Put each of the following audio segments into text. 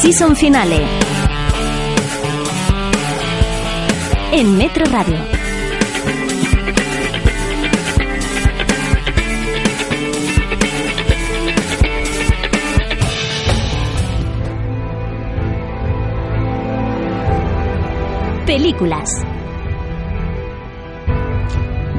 Season Finale en Metro Radio. Películas.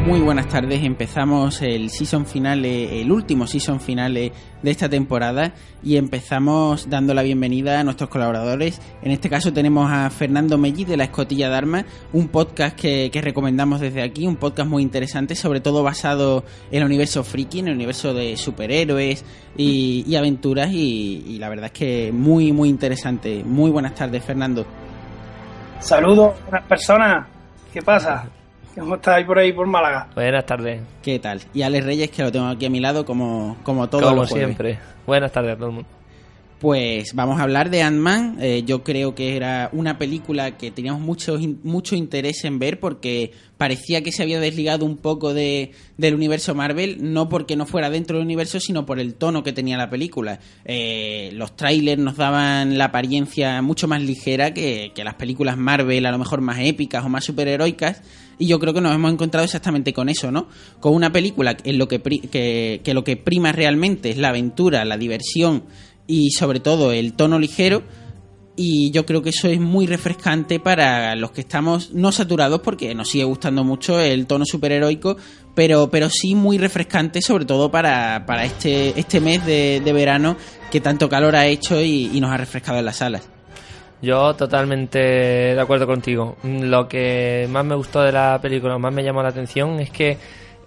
Muy buenas tardes, empezamos el season finale, el último season finale de esta temporada y empezamos dando la bienvenida a nuestros colaboradores. En este caso tenemos a Fernando Melli de La Escotilla de Armas, un podcast que, recomendamos desde aquí, un podcast muy interesante, sobre todo basado en el universo friki, en el universo de superhéroes y, y aventuras y, y la verdad es que muy, muy interesante. Muy buenas tardes, Fernando. Saludos, buenas personas. ¿Qué pasa? ¿Cómo estáis por ahí por Málaga? Buenas tardes. ¿Qué tal? Y Alex Reyes, que lo tengo aquí a mi lado como, como todos Como los jueves. siempre. Buenas tardes a todo el mundo. Pues vamos a hablar de Ant-Man. Eh, yo creo que era una película que teníamos mucho, mucho interés en ver porque parecía que se había desligado un poco de, del universo Marvel, no porque no fuera dentro del universo, sino por el tono que tenía la película. Eh, los trailers nos daban la apariencia mucho más ligera que, que las películas Marvel, a lo mejor más épicas o más superheroicas. Y yo creo que nos hemos encontrado exactamente con eso, ¿no? Con una película en lo que, que, que lo que prima realmente es la aventura, la diversión y sobre todo el tono ligero y yo creo que eso es muy refrescante para los que estamos no saturados porque nos sigue gustando mucho el tono superheroico pero pero sí muy refrescante sobre todo para, para este este mes de, verano que tanto calor ha hecho y, y nos ha refrescado en las salas Yo totalmente de acuerdo contigo. Lo que más me gustó de la película, más me llamó la atención, es que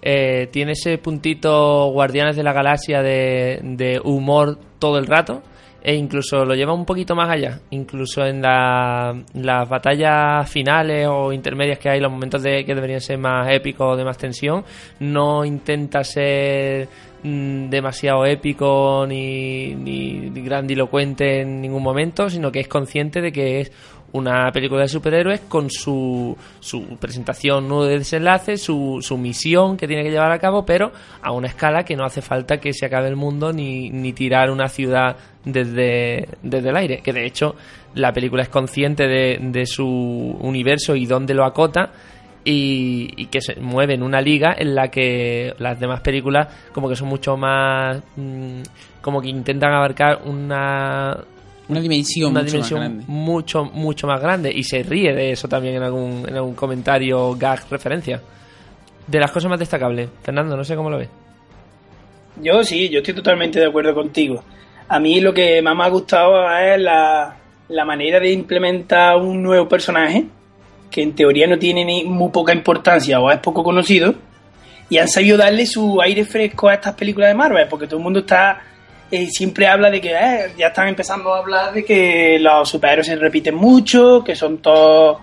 eh, tiene ese puntito Guardianes de la Galaxia de, de humor todo el rato e incluso lo lleva un poquito más allá. Incluso en la- las batallas finales o intermedias que hay, los momentos de, que deberían ser más épicos o de más tensión, no intenta ser mm, demasiado épico ni, ni grandilocuente en ningún momento, sino que es consciente de que es una película de superhéroes con su, su presentación, nudo de desenlace, su, su misión que tiene que llevar a cabo, pero a una escala que no hace falta que se acabe el mundo ni, ni tirar una ciudad desde, desde el aire. Que de hecho la película es consciente de, de su universo y dónde lo acota y, y que se mueve en una liga en la que las demás películas como que son mucho más mm, como que intentan abarcar una una dimensión una mucho dimensión más grande. mucho mucho más grande. Y se ríe de eso también en algún en algún comentario gag referencia. De las cosas más destacables. Fernando no sé cómo lo ves. Yo sí, yo estoy totalmente de acuerdo contigo. A mí lo que más me ha gustado es la, la manera de implementar un nuevo personaje que en teoría no tiene ni muy poca importancia o es poco conocido y han sabido darle su aire fresco a estas películas de Marvel porque todo el mundo está eh, siempre habla de que eh, ya están empezando a hablar de que los superhéroes se repiten mucho, que son todas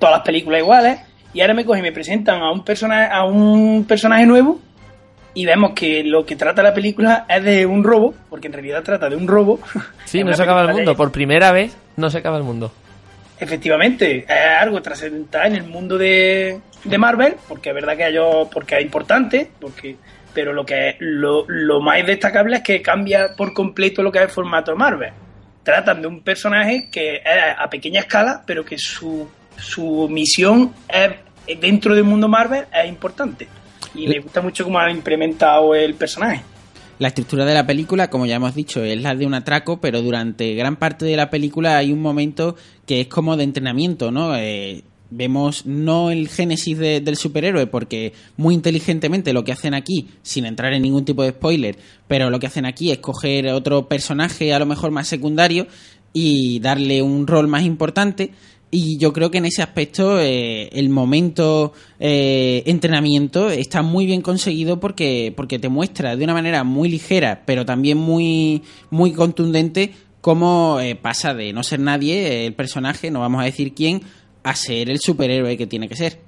las películas iguales. Y ahora me cogen y me presentan a un personaje a un personaje nuevo y vemos que lo que trata la película es de un robo, porque en realidad trata de un robo. sí no se acaba el mundo. de- por primera vez no se acaba el mundo. Efectivamente, es algo trascendental en el mundo de, de Marvel, porque es verdad que ellos, porque es importante, porque pero lo que lo, lo más destacable es que cambia por completo lo que es el formato Marvel. Tratan de un personaje que es a pequeña escala, pero que su, su misión es, dentro del mundo Marvel es importante. Y me gusta mucho cómo han implementado el personaje. La estructura de la película, como ya hemos dicho, es la de un atraco, pero durante gran parte de la película hay un momento que es como de entrenamiento, ¿no? Eh, vemos no el génesis de- del superhéroe, porque muy inteligentemente lo que hacen aquí, sin entrar en ningún tipo de spoiler, pero lo que hacen aquí es coger otro personaje a lo mejor más secundario y darle un rol más importante. Y yo creo que en ese aspecto eh, el momento eh, entrenamiento está muy bien conseguido porque, porque te muestra de una manera muy ligera, pero también muy, muy contundente, cómo eh, pasa de no ser nadie el personaje, no vamos a decir quién, a ser el superhéroe que tiene que ser.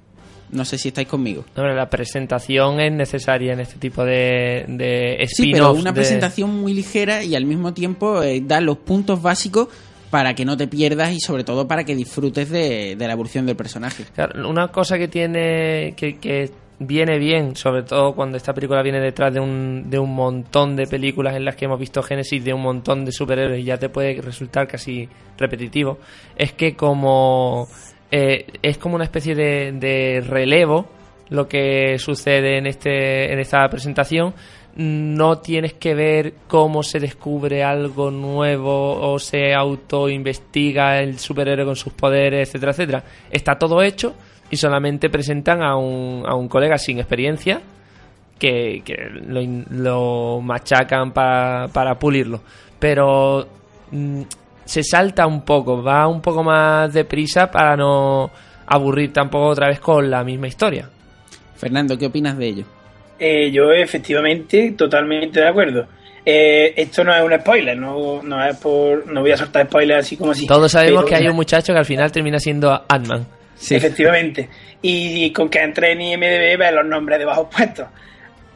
No sé si estáis conmigo. No, pero la presentación es necesaria en este tipo de, de Sí, pero una de- presentación muy ligera y al mismo tiempo eh, da los puntos básicos para que no te pierdas y sobre todo para que disfrutes de, de la evolución del personaje. Claro, una cosa que tiene que, que viene bien, sobre todo cuando esta película viene detrás de un, de un montón de películas en las que hemos visto Génesis de un montón de superhéroes y ya te puede resultar casi repetitivo, es que como eh, es como una especie de, de relevo lo que sucede en este en esta presentación no tienes que ver cómo se descubre algo nuevo o se autoinvestiga el superhéroe con sus poderes, etcétera, etcétera. Está todo hecho y solamente presentan a un, a un colega sin experiencia que, que lo, machacan pa- para pulirlo. Pero mm, se salta un poco, va un poco más deprisa para no aburrir tampoco otra vez con la misma historia. Fernando, ¿qué opinas de ello? Eh, yo efectivamente totalmente de acuerdo. Eh, esto no es un spoiler, no, no es por, no voy a soltar spoilers así como así. Todos sabemos Pero- que hay un muchacho que al final termina siendo Ant-Man. Efectivamente. Y, con que entre en IMDB ves los nombres debajo puestos.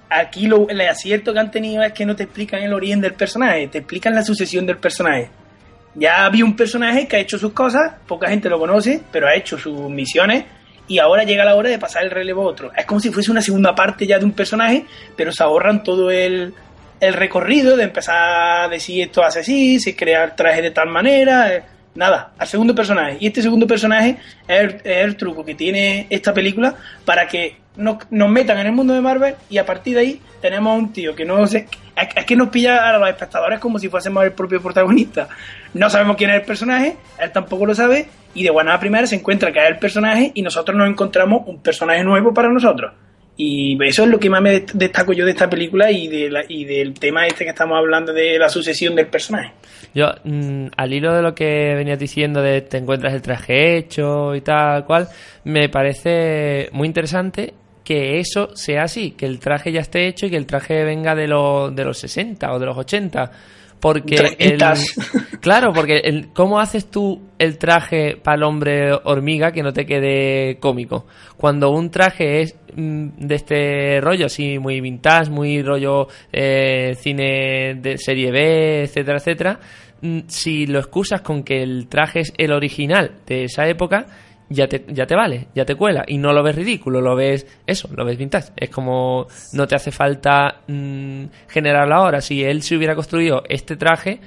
Aquí lo, el acierto que han tenido es que no te explican el origen del personaje, te explican la sucesión del personaje. Ya había un personaje que ha hecho sus cosas, poca gente lo conoce, pero ha hecho sus misiones y ahora llega la hora de pasar el relevo a otro. Es como si fuese una segunda parte ya de un personaje, pero se ahorran todo el, el recorrido de empezar a decir esto hace así, si crear traje de tal manera. eh, Nada, al segundo personaje. Y este segundo personaje el, es el truco que tiene esta película para que nos, nos metan en el mundo de Marvel y a partir de ahí tenemos a un tío que no sé. Es, que nos pilla a los espectadores como si fuésemos el propio protagonista. No sabemos quién es el personaje, él tampoco lo sabe, y de buena primera se encuentra que es el personaje y nosotros nos encontramos un personaje nuevo para nosotros. Y eso es lo que más me dest- destaco yo de esta película y, de la- y del tema este que estamos hablando de la sucesión del personaje. Yo, mm, al hilo de lo que venías diciendo de te encuentras el traje hecho y tal cual, me parece muy interesante que eso sea así, que el traje ya esté hecho y que el traje venga de, los de los 60 o de los 80. Porque el, claro, porque el, ¿cómo haces tú el traje para el hombre hormiga que no te quede cómico? Cuando un traje es mm, de este rollo así muy vintage, muy rollo eh, cine de serie B, etcétera, etcétera, mm, si lo excusas con que el traje es el original de esa época, ya te, ya te vale, ya te cuela y no lo ves ridículo, lo ves eso, lo ves vintage. Es como no te hace falta mm, generarlo ahora. Si él se hubiera construido este traje,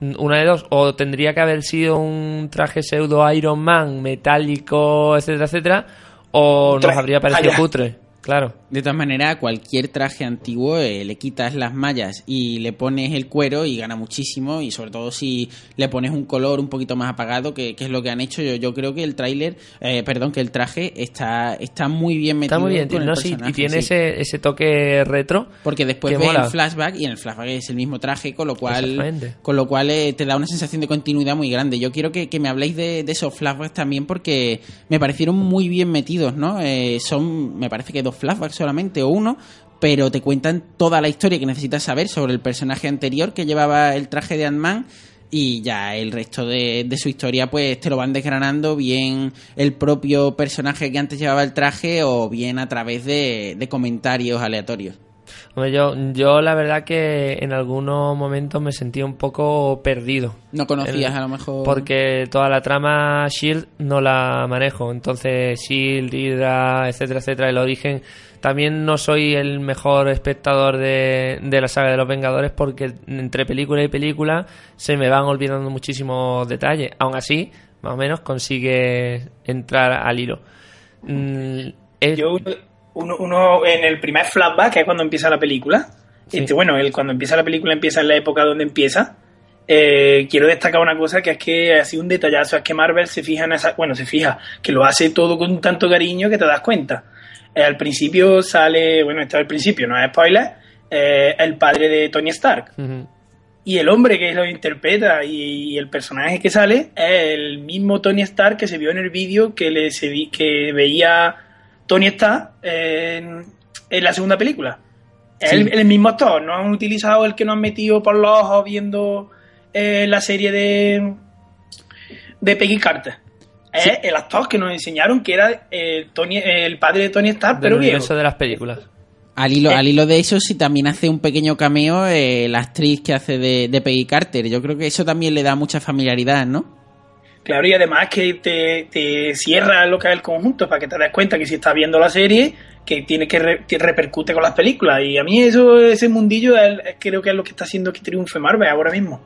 mm, una de dos, o tendría que haber sido un traje pseudo Iron Man, metálico, etcétera, etcétera, o nos habría parecido cutre. Claro. De todas maneras, a cualquier traje antiguo eh, le quitas las mallas y le pones el cuero y gana muchísimo. Y sobre todo si le pones un color un poquito más apagado, que, que es lo que han hecho. Yo, yo creo que el tráiler, eh, perdón, que el traje está, está muy bien metido Está muy bien, con el ¿no? Sí, personaje, y tiene sí. ese, ese toque retro. Porque después ves mola. el flashback y en el flashback es el mismo traje, con lo cual, con lo cual eh, te da una sensación de continuidad muy grande. Yo quiero que, que me habléis de, de esos flashbacks también porque me parecieron muy bien metidos, ¿no? Eh, son, me parece que dos flashbacks solamente o uno, pero te cuentan toda la historia que necesitas saber sobre el personaje anterior que llevaba el traje de Ant-Man. Y ya el resto de, su historia, pues te lo van desgranando, bien el propio personaje que antes llevaba el traje, o bien a través de comentarios aleatorios. Hombre, yo, yo la verdad que en algunos momentos me sentí un poco perdido. No conocías El- a lo mejor. Porque toda la trama Shield no la manejo. Entonces, Shield, Hydra, etcétera, etcétera, el origen. También no soy el mejor espectador de, de la saga de los Vengadores porque entre película y película se me van olvidando muchísimos detalles. Aún así, más o menos consigue entrar al hilo. Mm, es- Yo, uno, uno en el primer flashback, que es cuando empieza la película, Sí. este, bueno, el, cuando empieza la película empieza en la época donde empieza. eh, quiero destacar una cosa que es que ha sido un detallazo, es que Marvel se fija en esa, bueno, se fija, que lo hace todo con tanto cariño que te das cuenta. Eh, al principio sale, bueno, esto es el principio, no es spoiler, eh, el padre de Tony Stark. Y el hombre que lo interpreta y, el personaje que sale es el mismo Tony Stark que se vio en el vídeo que, le, se que veía Tony Stark en, la segunda película. Es el, mismo actor, no han utilizado el que nos han metido por los ojos viendo eh, la serie de, de Peggy Carter. Es el actor que nos enseñaron que era el, Tony, el padre de Tony Stark, pero bien. de las películas. Al hilo, al hilo de eso, sí también hace un pequeño cameo eh, la actriz que hace de, de, Peggy Carter. Yo creo que eso también le da mucha familiaridad, ¿no? Claro, y además que te, te cierra lo que es el conjunto para que te des cuenta que si estás viendo la serie, que tiene que, repercute con las películas. Y a mí eso, ese mundillo, creo que es lo que está haciendo que triunfe Marvel ahora mismo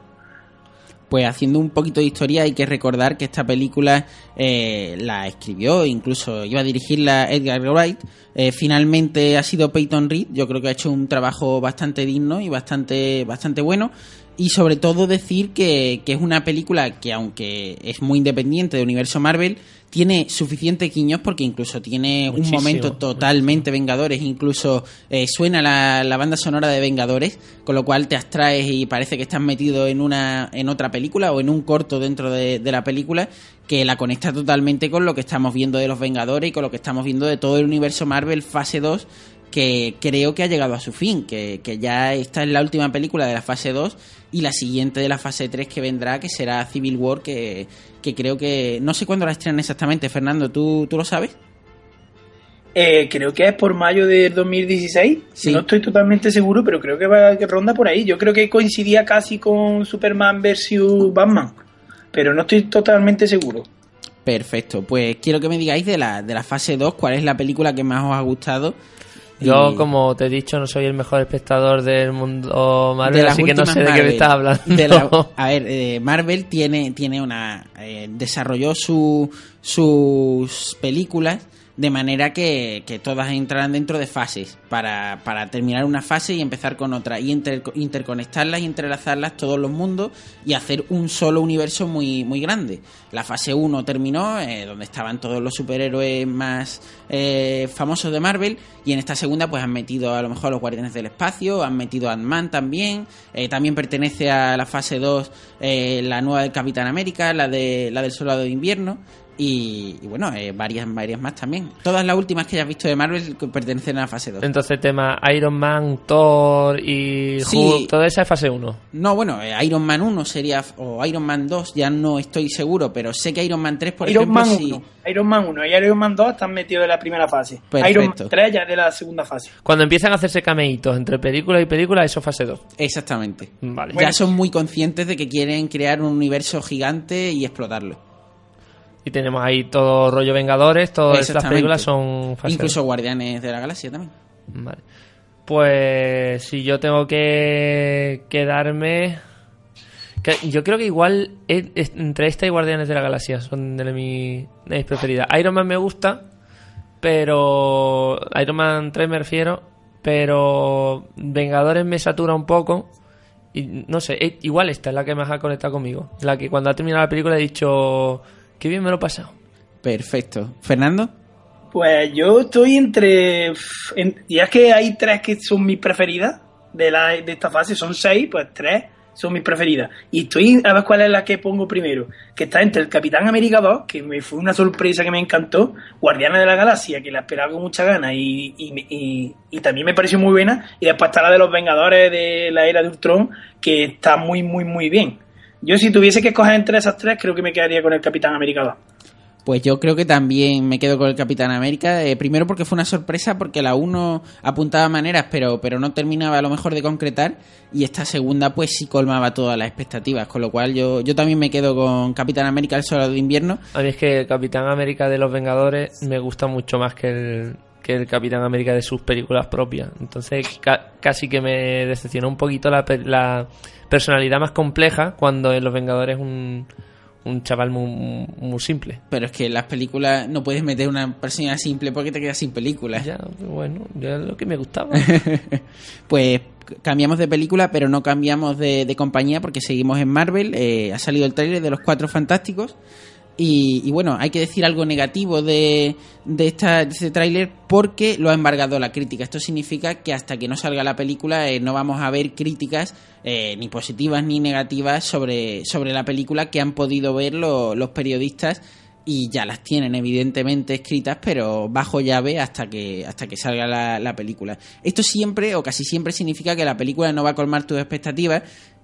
pues haciendo un poquito de historia hay que recordar que esta película eh, la escribió, incluso iba a dirigirla Edgar Wright. Eh, finalmente ha sido Peyton Reed. Yo creo que ha hecho un trabajo bastante digno y bastante, bastante bueno. Y sobre todo decir que, que es una película que, aunque es muy independiente del universo Marvel, tiene suficiente quiños porque incluso tiene un momento totalmente Vengadores, incluso eh, suena la, banda sonora de Vengadores, con lo cual te abstraes y parece que estás metido en una en otra película o en un corto dentro de, la película que la conecta totalmente con lo que estamos viendo de los Vengadores y con lo que estamos viendo de todo el universo Marvel fase 2 que creo que ha llegado a su fin, que, que ya esta es la última película de la fase 2 y la siguiente de la fase 3 que vendrá, que será Civil War, que, creo que... No sé cuándo la estrenan exactamente, Fernando, ¿tú, tú lo sabes? Eh, creo que es por mayo del 2016. No estoy totalmente seguro, pero creo que va que ronda por ahí. Yo creo que coincidía casi con Superman vs Batman, pero no estoy totalmente seguro. Perfecto, pues quiero que me digáis de la, de la fase 2 cuál es la película que más os ha gustado yo, como te he dicho, no soy el mejor espectador del mundo Marvel, así que no sé de qué me estás hablando. a ver, eh, Marvel tiene, tiene una. Eh, desarrolló su, sus películas de manera que, todas entrarán dentro de fases para, terminar una fase y empezar con otra y interconectarlas y entrelazarlas todos los mundos y hacer un solo universo muy, muy grande. La fase 1 terminó, eh, donde estaban todos los superhéroes más eh, famosos de Marvel y en esta segunda pues han metido a lo mejor los Guardianes del Espacio, han metido a Ant-Man también, eh, también pertenece a la fase 2 la nueva del Capitán América, la, de, la del Soldado de Invierno y, bueno, eh, varias, varias más también. Todas las últimas que hayas visto de Marvel pertenecen a la fase 2. Entonces, tema Iron Man, Thor y Hulk, toda esa es fase 1. No, bueno, eh, Iron Man 1 sería, o Iron Man 2, ya no estoy seguro, pero sé que Iron Man 3, por Iron ejemplo, Man 1, Iron Man 1 y Iron Man 2 están metidos en la primera fase. Iron Man 3 ya es de la segunda fase. Cuando empiezan a hacerse cameitos entre película y película, eso es fase 2. Exactamente. Vale. Ya son muy conscientes de que quieren crear un universo gigante y explotarlo. Y tenemos ahí todo rollo Vengadores, todas estas películas son Incluso Guardianes de la Galaxia también. Vale. Pues si yo tengo que quedarme... yo creo que igual entre esta y Guardianes de la Galaxia son de, mi, de mis preferidas. Iron Man me gusta, pero... Iron Man 3 me refiero, pero Vengadores me satura un poco. Y no sé, igual esta es la que más ha conectado conmigo. La que cuando ha terminado la película he dicho Qué bien me lo he pasado. Perfecto. ¿Fernando? Pues yo estoy entre. ya que hay tres que son mis preferidas de, la, de esta fase, son seis, pues tres son mis preferidas. Y estoy a ver cuál es la que pongo primero. Que está entre el Capitán América 2, que me fue una sorpresa que me encantó, Guardiana de la Galaxia, que la esperaba con mucha ganas y, y, y, también me pareció muy buena. Y después está la de los Vengadores de la era de Ultron, que está muy, muy, muy bien. Yo si tuviese que escoger entre esas tres, creo que me quedaría con el Capitán América 2. Pues yo creo que también me quedo con el Capitán América. Eh, primero porque fue una sorpresa, porque la 1 apuntaba maneras, pero, pero no terminaba a lo mejor de concretar. Y esta segunda, pues sí colmaba todas las expectativas. Con lo cual yo, yo también me quedo con Capitán América el Soldado de Invierno. A mí es que el Capitán América de los Vengadores me gusta mucho más que el, que el Capitán América de sus películas propias. Entonces casi que me decepcionó un poquito la, la personalidad más compleja cuando en Los Vengadores es un, un chaval muy, muy, simple. Pero es que en las películas no puedes meter una personalidad simple porque te quedas sin películas. Ya, bueno, ya es lo que me gustaba. pues cambiamos de película, pero no cambiamos de, compañía porque seguimos en Marvel. Eh, ha salido el trailer de Los Cuatro Fantásticos Y, bueno, hay que decir algo negativo de, de, esta, este tráiler porque lo ha embargado la crítica. Esto significa que hasta que no salga la película eh, no vamos a ver críticas eh, ni positivas ni negativas sobre, sobre la película que han podido ver los periodistas y ya las tienen evidentemente escritas pero bajo llave hasta que hasta que salga la, la, película esto siempre o casi siempre significa que la película no va a colmar tus expectativas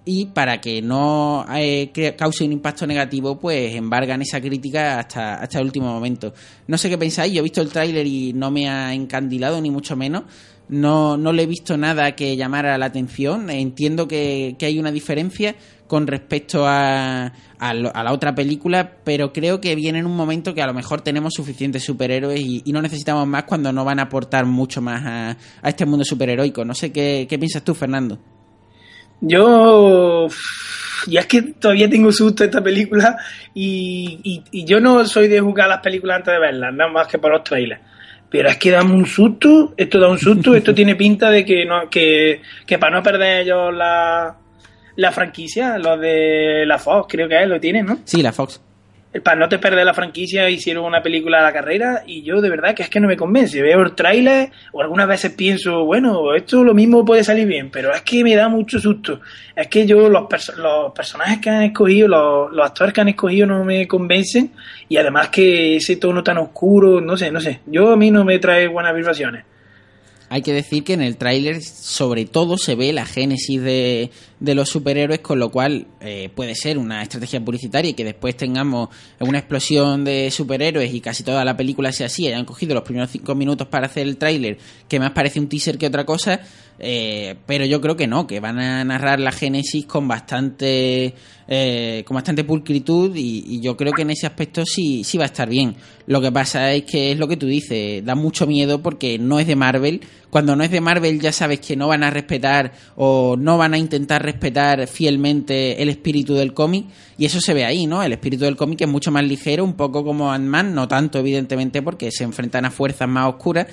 y para que no eh, cause un impacto negativo, pues embargan esa crítica hasta, hasta el último momento. No sé qué pensáis, yo he visto el tráiler y no me ha encandilado, ni mucho menos. No, no le he visto nada que llamara la atención. Entiendo que, que hay una diferencia con respecto a, a, la otra película, pero creo que viene en un momento que a lo mejor tenemos suficientes superhéroes y, no necesitamos más cuando no van a aportar mucho más a, a este mundo superheroico. No sé qué, qué piensas tú, Fernando. Yo. Y es que todavía tengo susto esta película y, y, yo no soy de jugar las películas antes de verlas, nada más que por los trailers. Pero es que da un susto, esto da un susto, esto tiene pinta de que no que, que para no perder ellos la, la franquicia, los de la Fox, creo que es, lo tienen, ¿no? Sí, la Fox para no te perder la franquicia hicieron una película de la carrera y yo de verdad que es que no me convence. Veo el tráiler o algunas veces pienso, bueno, esto lo mismo puede salir bien, pero es que me da mucho susto. Es que yo los, los personajes que han escogido, los, los, actores que han escogido no me convencen y además que ese tono tan oscuro, no sé, no sé. Yo a mí no me trae buenas vibraciones. Hay que decir que en el tráiler sobre todo se ve la génesis de, de los superhéroes, con lo cual eh, puede ser una estrategia publicitaria y que después tengamos una explosión de superhéroes y casi toda la película sea así, hayan cogido los primeros cinco minutos para hacer el tráiler, que más parece un teaser que otra cosa, eh, pero yo creo que no, que van a narrar la génesis con bastante eh, con bastante pulcritud y, yo creo que en ese aspecto sí, sí va a estar bien. Lo que pasa es que es lo que tú dices, da mucho miedo porque no es de Marvel. Cuando no es de Marvel ya sabes que no van a respetar o no van a intentar respetar fielmente el espíritu del cómic y eso se ve ahí, ¿no? El espíritu del cómic es mucho más ligero, un poco como Ant-Man, no tanto evidentemente porque se enfrentan a fuerzas más oscuras,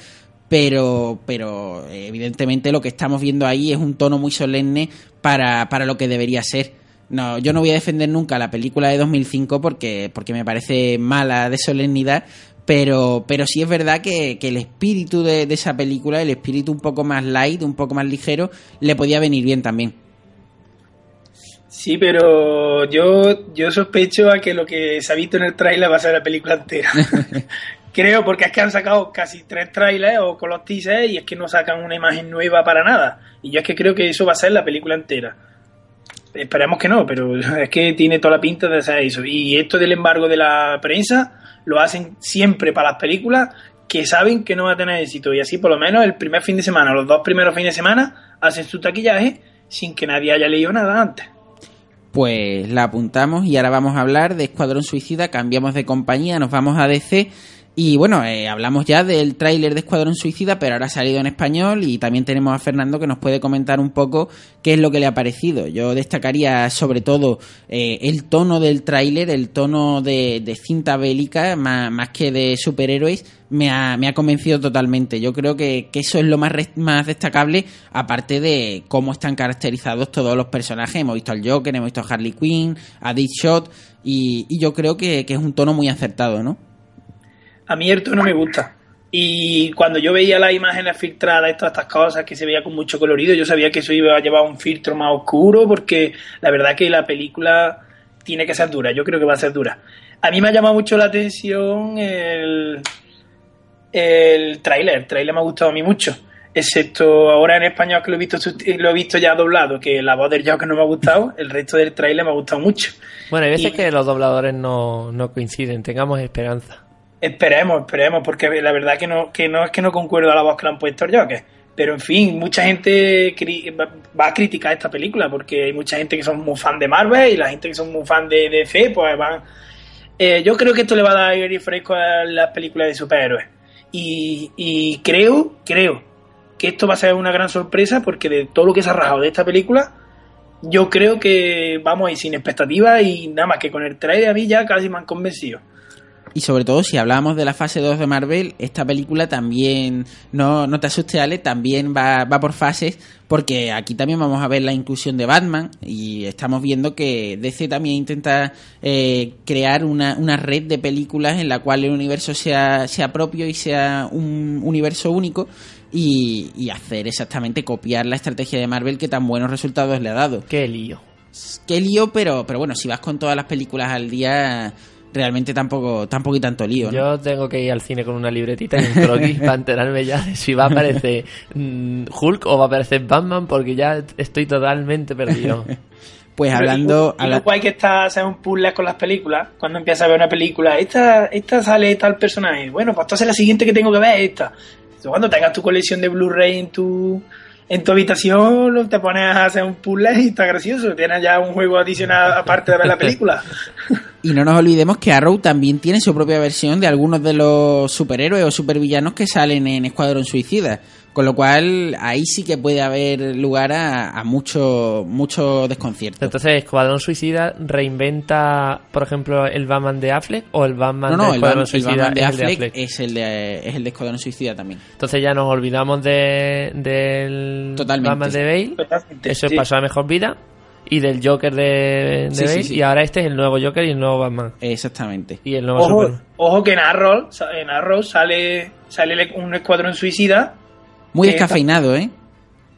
pero, pero evidentemente lo que estamos viendo ahí es un tono muy solemne para, para lo que debería ser. No, yo no voy a defender nunca la película de 2005 porque, porque me parece mala de solemnidad, pero, pero sí es verdad que, que el espíritu de, de, esa película, el espíritu un poco más light, un poco más ligero, le podía venir bien también. Sí, pero yo, yo sospecho a que lo que se ha visto en el trailer va a ser la película entera. Creo, porque es que han sacado casi tres trailers o con los teasers y es que no sacan una imagen nueva para nada. Y yo es que creo que eso va a ser la película entera. Esperemos que no, pero es que tiene toda la pinta de ser eso. Y esto del embargo de la prensa lo hacen siempre para las películas que saben que no va a tener éxito. Y así por lo menos el primer fin de semana, los dos primeros fines de semana, hacen su taquillaje sin que nadie haya leído nada antes. Pues la apuntamos y ahora vamos a hablar de Escuadrón Suicida, cambiamos de compañía, nos vamos a DC y bueno, eh, hablamos ya del tráiler de Escuadrón Suicida, pero ahora ha salido en español y también tenemos a Fernando que nos puede comentar un poco qué es lo que le ha parecido. Yo destacaría sobre todo eh, el tono del tráiler, el tono de, cinta bélica, más, que de superhéroes, me ha, me ha convencido totalmente. Yo creo que, eso es lo más, más destacable, aparte de cómo están caracterizados todos los personajes. Hemos visto al Joker, hemos visto a Harley Quinn, a Deadshot, y, y yo creo que, que es un tono muy acertado, ¿no? A mí el no me gusta. Y cuando yo veía las imágenes filtradas y todas estas cosas que se veía con mucho colorido, yo sabía que eso iba a llevar un filtro más oscuro porque la verdad que la película tiene que ser dura, yo creo que va a ser dura. A mí me ha llamado mucho la atención el, el tráiler, el tráiler me ha gustado a mí mucho, excepto ahora en español que lo he visto lo he visto ya doblado, que la voz del Joker no me ha gustado, el resto del tráiler me ha gustado mucho. Bueno, hay veces que los dobladores no, no coinciden, tengamos esperanza. Esperemos, esperemos, porque la verdad que no, que no es que no concuerdo a la voz que le han puesto al Joker. Pero en fin, mucha gente va a criticar esta película porque hay mucha gente que son muy fan de Marvel y la gente que son muy fan de DC, pues van. Eh, yo creo que esto le va a dar aire fresco a las películas de superhéroes. Y, y creo, creo que esto va a ser una gran sorpresa porque de todo lo que se ha rajado de esta película, yo creo que vamos a ir sin expectativas y nada más que con el trailer a mí ya casi me han convencido. Y sobre todo, si hablábamos de la fase 2 de Marvel, esta película también, no, no te asustes, Ale, también va, va por fases, porque aquí también vamos a ver la inclusión de Batman y estamos viendo que DC también intenta eh, crear una, una red de películas en la cual el universo sea, sea propio y sea un universo único. Y, y hacer exactamente copiar la estrategia de Marvel que tan buenos resultados le ha dado. Qué lío. Qué lío, pero, pero bueno, si vas con todas las películas al día, realmente tampoco, tampoco y tanto lío. ¿no? Yo tengo que ir al cine con una libretita y un croquis para enterarme ya de si va a aparecer mm, Hulk o va a aparecer Batman porque ya estoy totalmente perdido. Pues hablando... Y, y lo guay que está hacer un puzzle con las películas, cuando empiezas a ver una película, esta, esta sale tal personaje, bueno, pues entonces la siguiente que tengo que ver es esta. Cuando tengas tu colección de Blu-ray en tu, en tu habitación, te pones a hacer un puzzle y está gracioso, tienes ya un juego adicional aparte de ver la película. Y no nos olvidemos que Arrow también tiene su propia versión de algunos de los superhéroes o supervillanos que salen en Escuadrón Suicida. Con lo cual, ahí sí que puede haber lugar a, a mucho, mucho desconcierto. Entonces, Escuadrón Suicida reinventa, por ejemplo, el Batman de Affleck o el Batman no, no, de el Escuadrón el Suicida Batman de es el de Affleck Affleck. es el de, es el de Escuadrón Suicida también. Entonces ya nos olvidamos de, del Totalmente. Batman de Bale. Totalmente, Eso sí. pasó a mejor vida. Y del Joker de, de Sí, sí, Bale. sí. Y ahora este es el nuevo Joker y el nuevo Batman. Exactamente. Y el nuevo Ojo, Superman. ojo que en Arrow, en Arrow sale, sale un escuadrón suicida Muy descafeinado, ¿eh?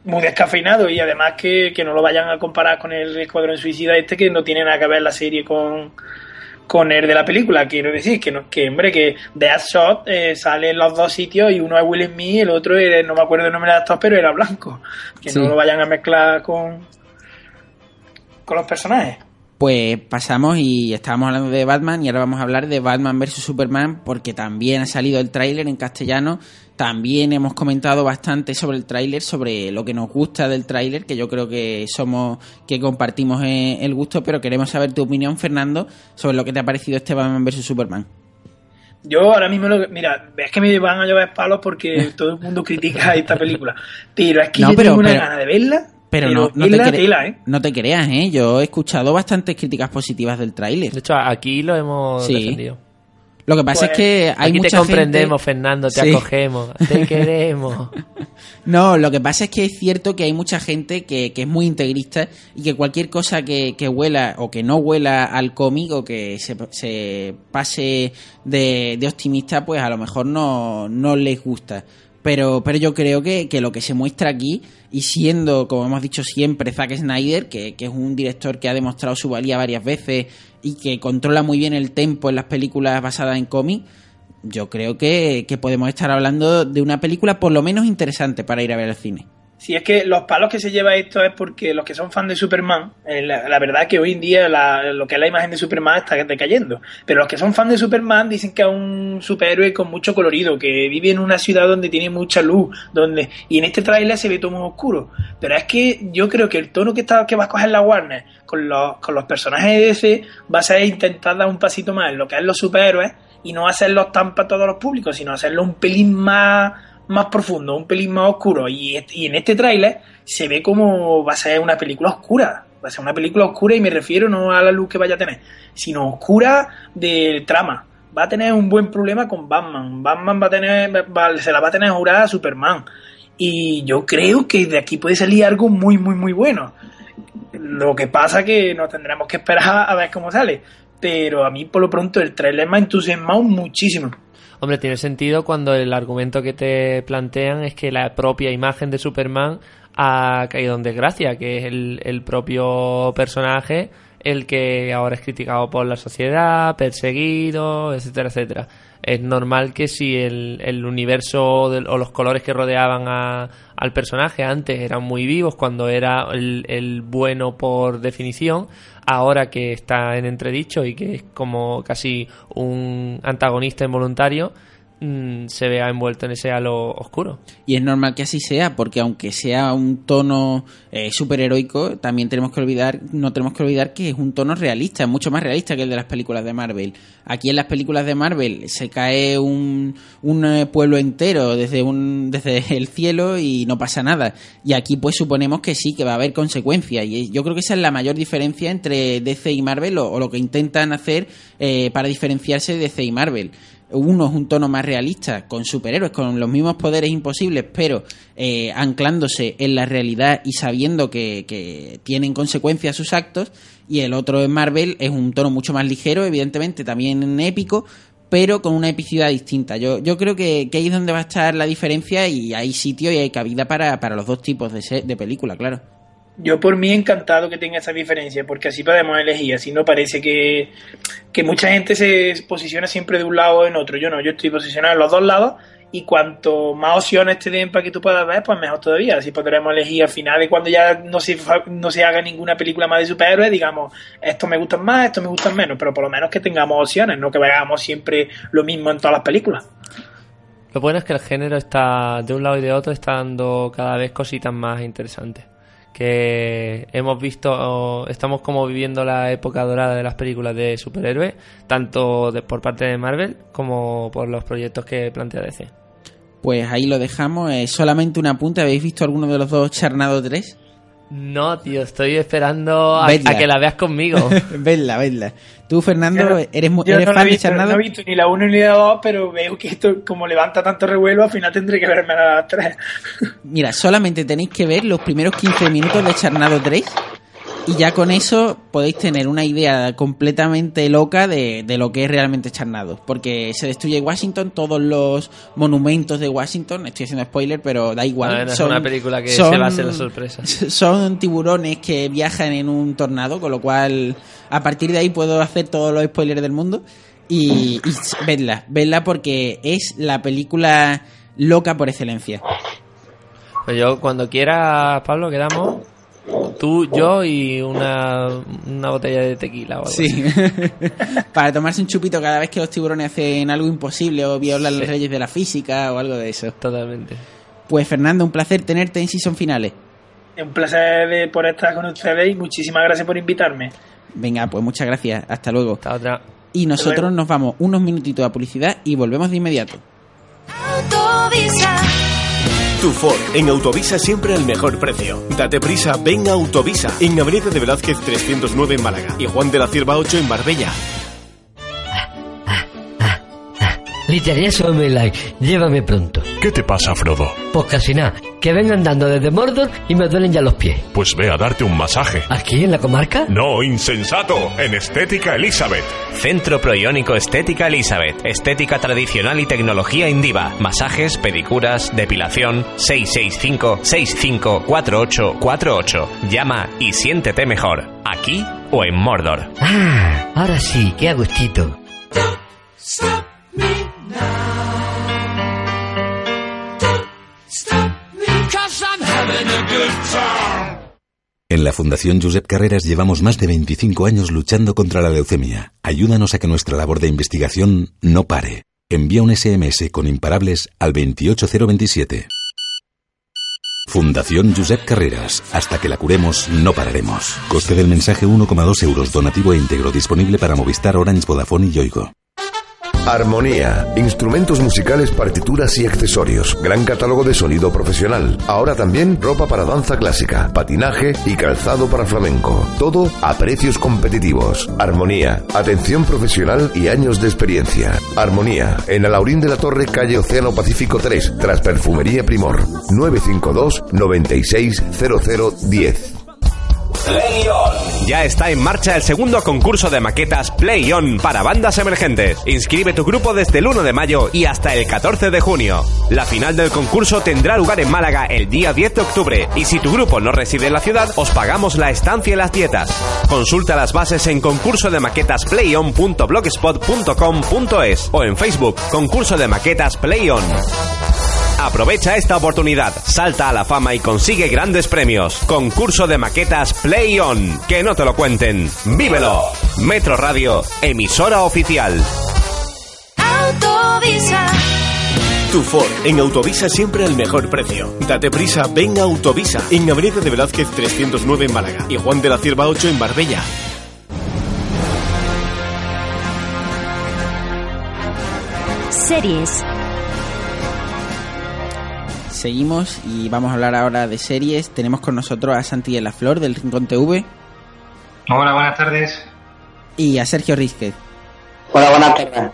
muy descafeinado y además que, que no lo vayan a comparar con el escuadrón suicida este que no tiene nada que ver la serie con, con el de la película. Quiero decir que, no, que hombre, que Deadshot eh, sale en los dos sitios y uno es Will Smith y el otro era- no me acuerdo el nombre de actor, pero era blanco. Que Sí. no lo vayan a mezclar con, con los personajes. Pues pasamos y estábamos hablando de Batman y ahora vamos a hablar de Batman vs Superman porque también ha salido el tráiler en castellano. También hemos comentado bastante sobre el tráiler, sobre lo que nos gusta del tráiler, que yo creo que somos que compartimos eh, el gusto, pero queremos saber tu opinión, Fernando, sobre lo que te ha parecido este Batman vs Superman. Yo ahora mismo, lo que- mira, es que me van a llevar palos porque todo el mundo critica esta película. Pero es que No, yo pero- tengo una pero- gana de verla. Pero no, no, te tela, cre- tela, ¿eh? no te creas, ¿eh? Yo he escuchado bastantes críticas positivas del tráiler. De hecho, aquí lo hemos Sí. defendido. Lo que pasa Pues, es que hay aquí te mucha comprendemos, gente... Fernando, te Sí. acogemos, te queremos. No, lo que pasa es que es cierto que hay mucha gente que, que es muy integrista y que cualquier cosa que, que huela o que no huela al cómic o que se, se pase de, de optimista, pues a lo mejor no, no les gusta. Pero, pero yo creo que, que lo que se muestra aquí, y siendo, como hemos dicho siempre, Zack Snyder, que, que es un director que ha demostrado su valía varias veces y que controla muy bien el tempo en las películas basadas en cómic, yo creo que, que podemos estar hablando de una película por lo menos interesante para ir a ver al cine. Si es que los palos que se lleva esto es porque los que son fans de Superman, eh, la, verdad que hoy en día la- lo que es la imagen de Superman está decayendo. Pero los que son fans de Superman dicen que es un superhéroe con mucho colorido, que vive en una ciudad donde tiene mucha luz, donde y en este tráiler se ve todo muy oscuro. Pero es que yo creo que el tono que está que va a coger la Warner con los, con los personajes de DC va a ser intentar dar un pasito más en lo que es los superhéroes y no hacerlos tan para todos los públicos, sino hacerlo un pelín más más profundo, un pelín más oscuro. Y, y en este tráiler se ve como va a ser una película oscura. Va a ser una película oscura y me refiero no a la luz que vaya a tener, sino oscura del trama. Va a tener un buen problema con Batman. Batman va a tener, se la va a tener jurada a Superman. Y yo creo que de aquí puede salir algo muy, muy, muy bueno. Lo que pasa que nos tendremos que esperar a ver cómo sale. Pero a mí, por lo pronto, el trailer me ha entusiasmado muchísimo. Hombre, tiene sentido cuando el argumento que te plantean es que la propia imagen de Superman ha caído en desgracia, que es el, propio personaje el que ahora es criticado por la sociedad, perseguido, etcétera, etcétera. Es normal que si el, el universo del- o los colores que rodeaban a- al personaje antes eran muy vivos, cuando era el, el bueno por definición, ahora que está en entredicho y que es como casi un antagonista involuntario, mm, se vea envuelto en ese halo oscuro. Y es normal que así sea, porque aunque sea un tono eh, superheroico, también tenemos que olvidar, no tenemos que olvidar que es un tono realista, es mucho más realista que el de las películas de Marvel. Aquí en las películas de Marvel se cae un, un eh, pueblo entero desde un, desde el cielo y no pasa nada. Y aquí pues suponemos que sí, que va a haber consecuencias. Y yo creo que esa es la mayor diferencia entre DC y Marvel, o, o lo que intentan hacer eh, para diferenciarse de DC y Marvel uno es un tono más realista, con superhéroes, con los mismos poderes imposibles, pero eh, anclándose en la realidad y sabiendo que, que, tienen consecuencias sus actos, y el otro en Marvel es un tono mucho más ligero, evidentemente también épico, pero con una epicidad distinta. Yo, yo creo que, que ahí es donde va a estar la diferencia y hay sitio y hay cabida para, para los dos tipos de, se- de película, claro. Yo por mí encantado que tenga esa diferencia, porque así podemos elegir, así no parece que, que mucha gente se posiciona siempre de un lado o en otro. Yo no, yo estoy posicionado en los dos lados y cuanto más opciones te den para que tú puedas ver, pues mejor todavía. Así podremos elegir al final de cuando ya no se, no se haga ninguna película más de superhéroes, digamos, estos me gustan más, estos me gustan menos, pero por lo menos que tengamos opciones, no que veamos siempre lo mismo en todas las películas. Lo bueno es que el género está de un lado y de otro está dando cada vez cositas más interesantes. Que hemos visto, estamos como viviendo la época dorada de las películas de superhéroes, tanto de- por parte de Marvel como por los proyectos que plantea DC. Pues ahí lo dejamos. Eh, solamente un apunte. ¿Habéis visto alguno de los dos Charnado 3? No, tío, estoy esperando a, a que la veas conmigo. vedla, vedla. Tú, Fernando, eres, eres no, fan de visto, Charnado. no he visto ni la 1 ni la 2, pero veo que esto, como levanta tanto revuelo, al final tendré que verme las 3. Mira, solamente tenéis que ver los primeros 15 minutos de Charnado 3 y ya con eso podéis tener una idea completamente loca de, de lo que es realmente Charnado. Porque se destruye Washington, todos los monumentos de Washington, estoy haciendo spoiler, pero da igual. Bueno, es una película que se basa en la sorpresa. Son tiburones que viajan en un tornado, con lo cual a partir de ahí puedo hacer todos los spoilers del mundo. Y, y vedla, vedla porque es la película loca por excelencia. Pues yo, cuando quieras, Pablo, quedamos tú, yo y una, una botella de tequila o algo. Sí. Para tomarse un chupito cada vez que los tiburones hacen algo imposible o violan Sí. las leyes de la física o algo de eso. Totalmente. Pues Fernando, un placer tenerte en Season Finales. Es un placer de por estar con ustedes y muchísimas gracias por invitarme. Venga, pues muchas gracias. Hasta luego. Hasta otra. Y nosotros luego. nos vamos unos minutitos a publicidad y volvemos de inmediato. Autovisa. Tu Ford, en Autovisa siempre al mejor precio. Date prisa, ven a Autovisa, en Avenida de Velázquez 309 en Málaga y Juan de la Cierva 8 en Marbella. Literaria Online, llévame pronto. ¿Qué te pasa, Frodo? Pues casi nada, que vengan andando desde Mordor y me duelen ya los pies. Pues ve a darte un masaje. ¿Aquí en la comarca? No, insensato, en Estética Elizabeth. Centro Proiónico Estética Elizabeth. Estética tradicional y tecnología Indiva. Masajes, pedicuras, depilación. 665-654848. Llama y siéntete mejor. Aquí o en Mordor. Ah, ahora sí, qué agustito. En la Fundación Josep Carreras llevamos más de 25 años luchando contra la leucemia. Ayúdanos a que nuestra labor de investigación no pare. Envía un SMS con imparables al 28027. Fundación Josep Carreras. Hasta que la curemos, no pararemos. Coste del mensaje 1,2 euros. Donativo e íntegro. Disponible para Movistar, Orange, Vodafone y Yoigo. Armonía, instrumentos musicales, partituras y accesorios. Gran catálogo de sonido profesional. Ahora también ropa para danza clásica, patinaje y calzado para flamenco. Todo a precios competitivos. Armonía, atención profesional y años de experiencia. Armonía, en Alaurín de la Torre, calle Océano Pacífico 3, tras Perfumería Primor. 952 960010. Play On. Ya está en marcha el segundo concurso de maquetas Play On para bandas emergentes. Inscribe tu grupo desde el 1 de mayo y hasta el 14 de junio. La final del concurso tendrá lugar en Málaga el día 10 de octubre y si tu grupo no reside en la ciudad, os pagamos la estancia y las dietas. Consulta las bases en concurso de maquetas playon.blogspot.com.es o en Facebook concurso de maquetas Play On. Aprovecha esta oportunidad, salta a la fama y consigue grandes premios. Concurso de maquetas Play On. Que no te lo cuenten. ¡Vívelo! Metro Radio, emisora oficial. Autovisa. Tu Ford, en Autovisa siempre al mejor precio. Date prisa, ven a Autovisa, en Avenida de Velázquez 309 en Málaga y Juan de la Cierva 8 en Marbella. Series. Seguimos y vamos a hablar ahora de series. Tenemos con nosotros a Santi de la Flor del Rincón TV Hola, buenas tardes. y a Sergio Rizquez. Hola, buenas tardes.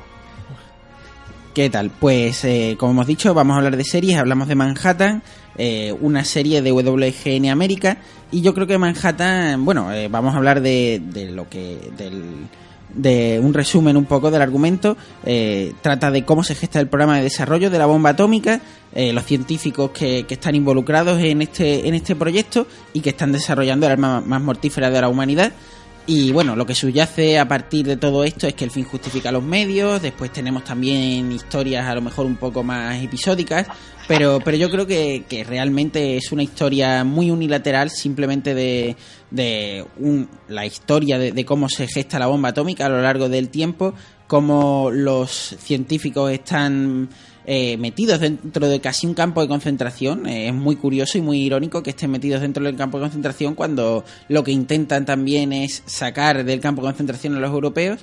¿Qué tal? Pues eh, como hemos dicho, vamos a hablar de series, hablamos de Manhattan, eh, una serie de WGN América, y yo creo que Manhattan, bueno, eh, vamos a hablar de, de lo que, del, de un resumen un poco del argumento, eh, trata de cómo se gesta el programa de desarrollo de la bomba atómica, eh, los científicos que, que están involucrados en este, en este proyecto y que están desarrollando el arma más mortífera de la humanidad. Y bueno, lo que subyace a partir de todo esto es que el fin justifica los medios, después tenemos también historias a lo mejor un poco más episódicas, pero, pero yo creo que, que realmente es una historia muy unilateral simplemente de, de un- la historia de, cómo se gesta la bomba atómica a lo largo del tiempo, cómo los científicos están eh, metidos dentro de casi un campo de concentración. Eh, es muy curioso y muy irónico que estén metidos dentro del campo de concentración cuando lo que intentan también es sacar del campo de concentración a los europeos.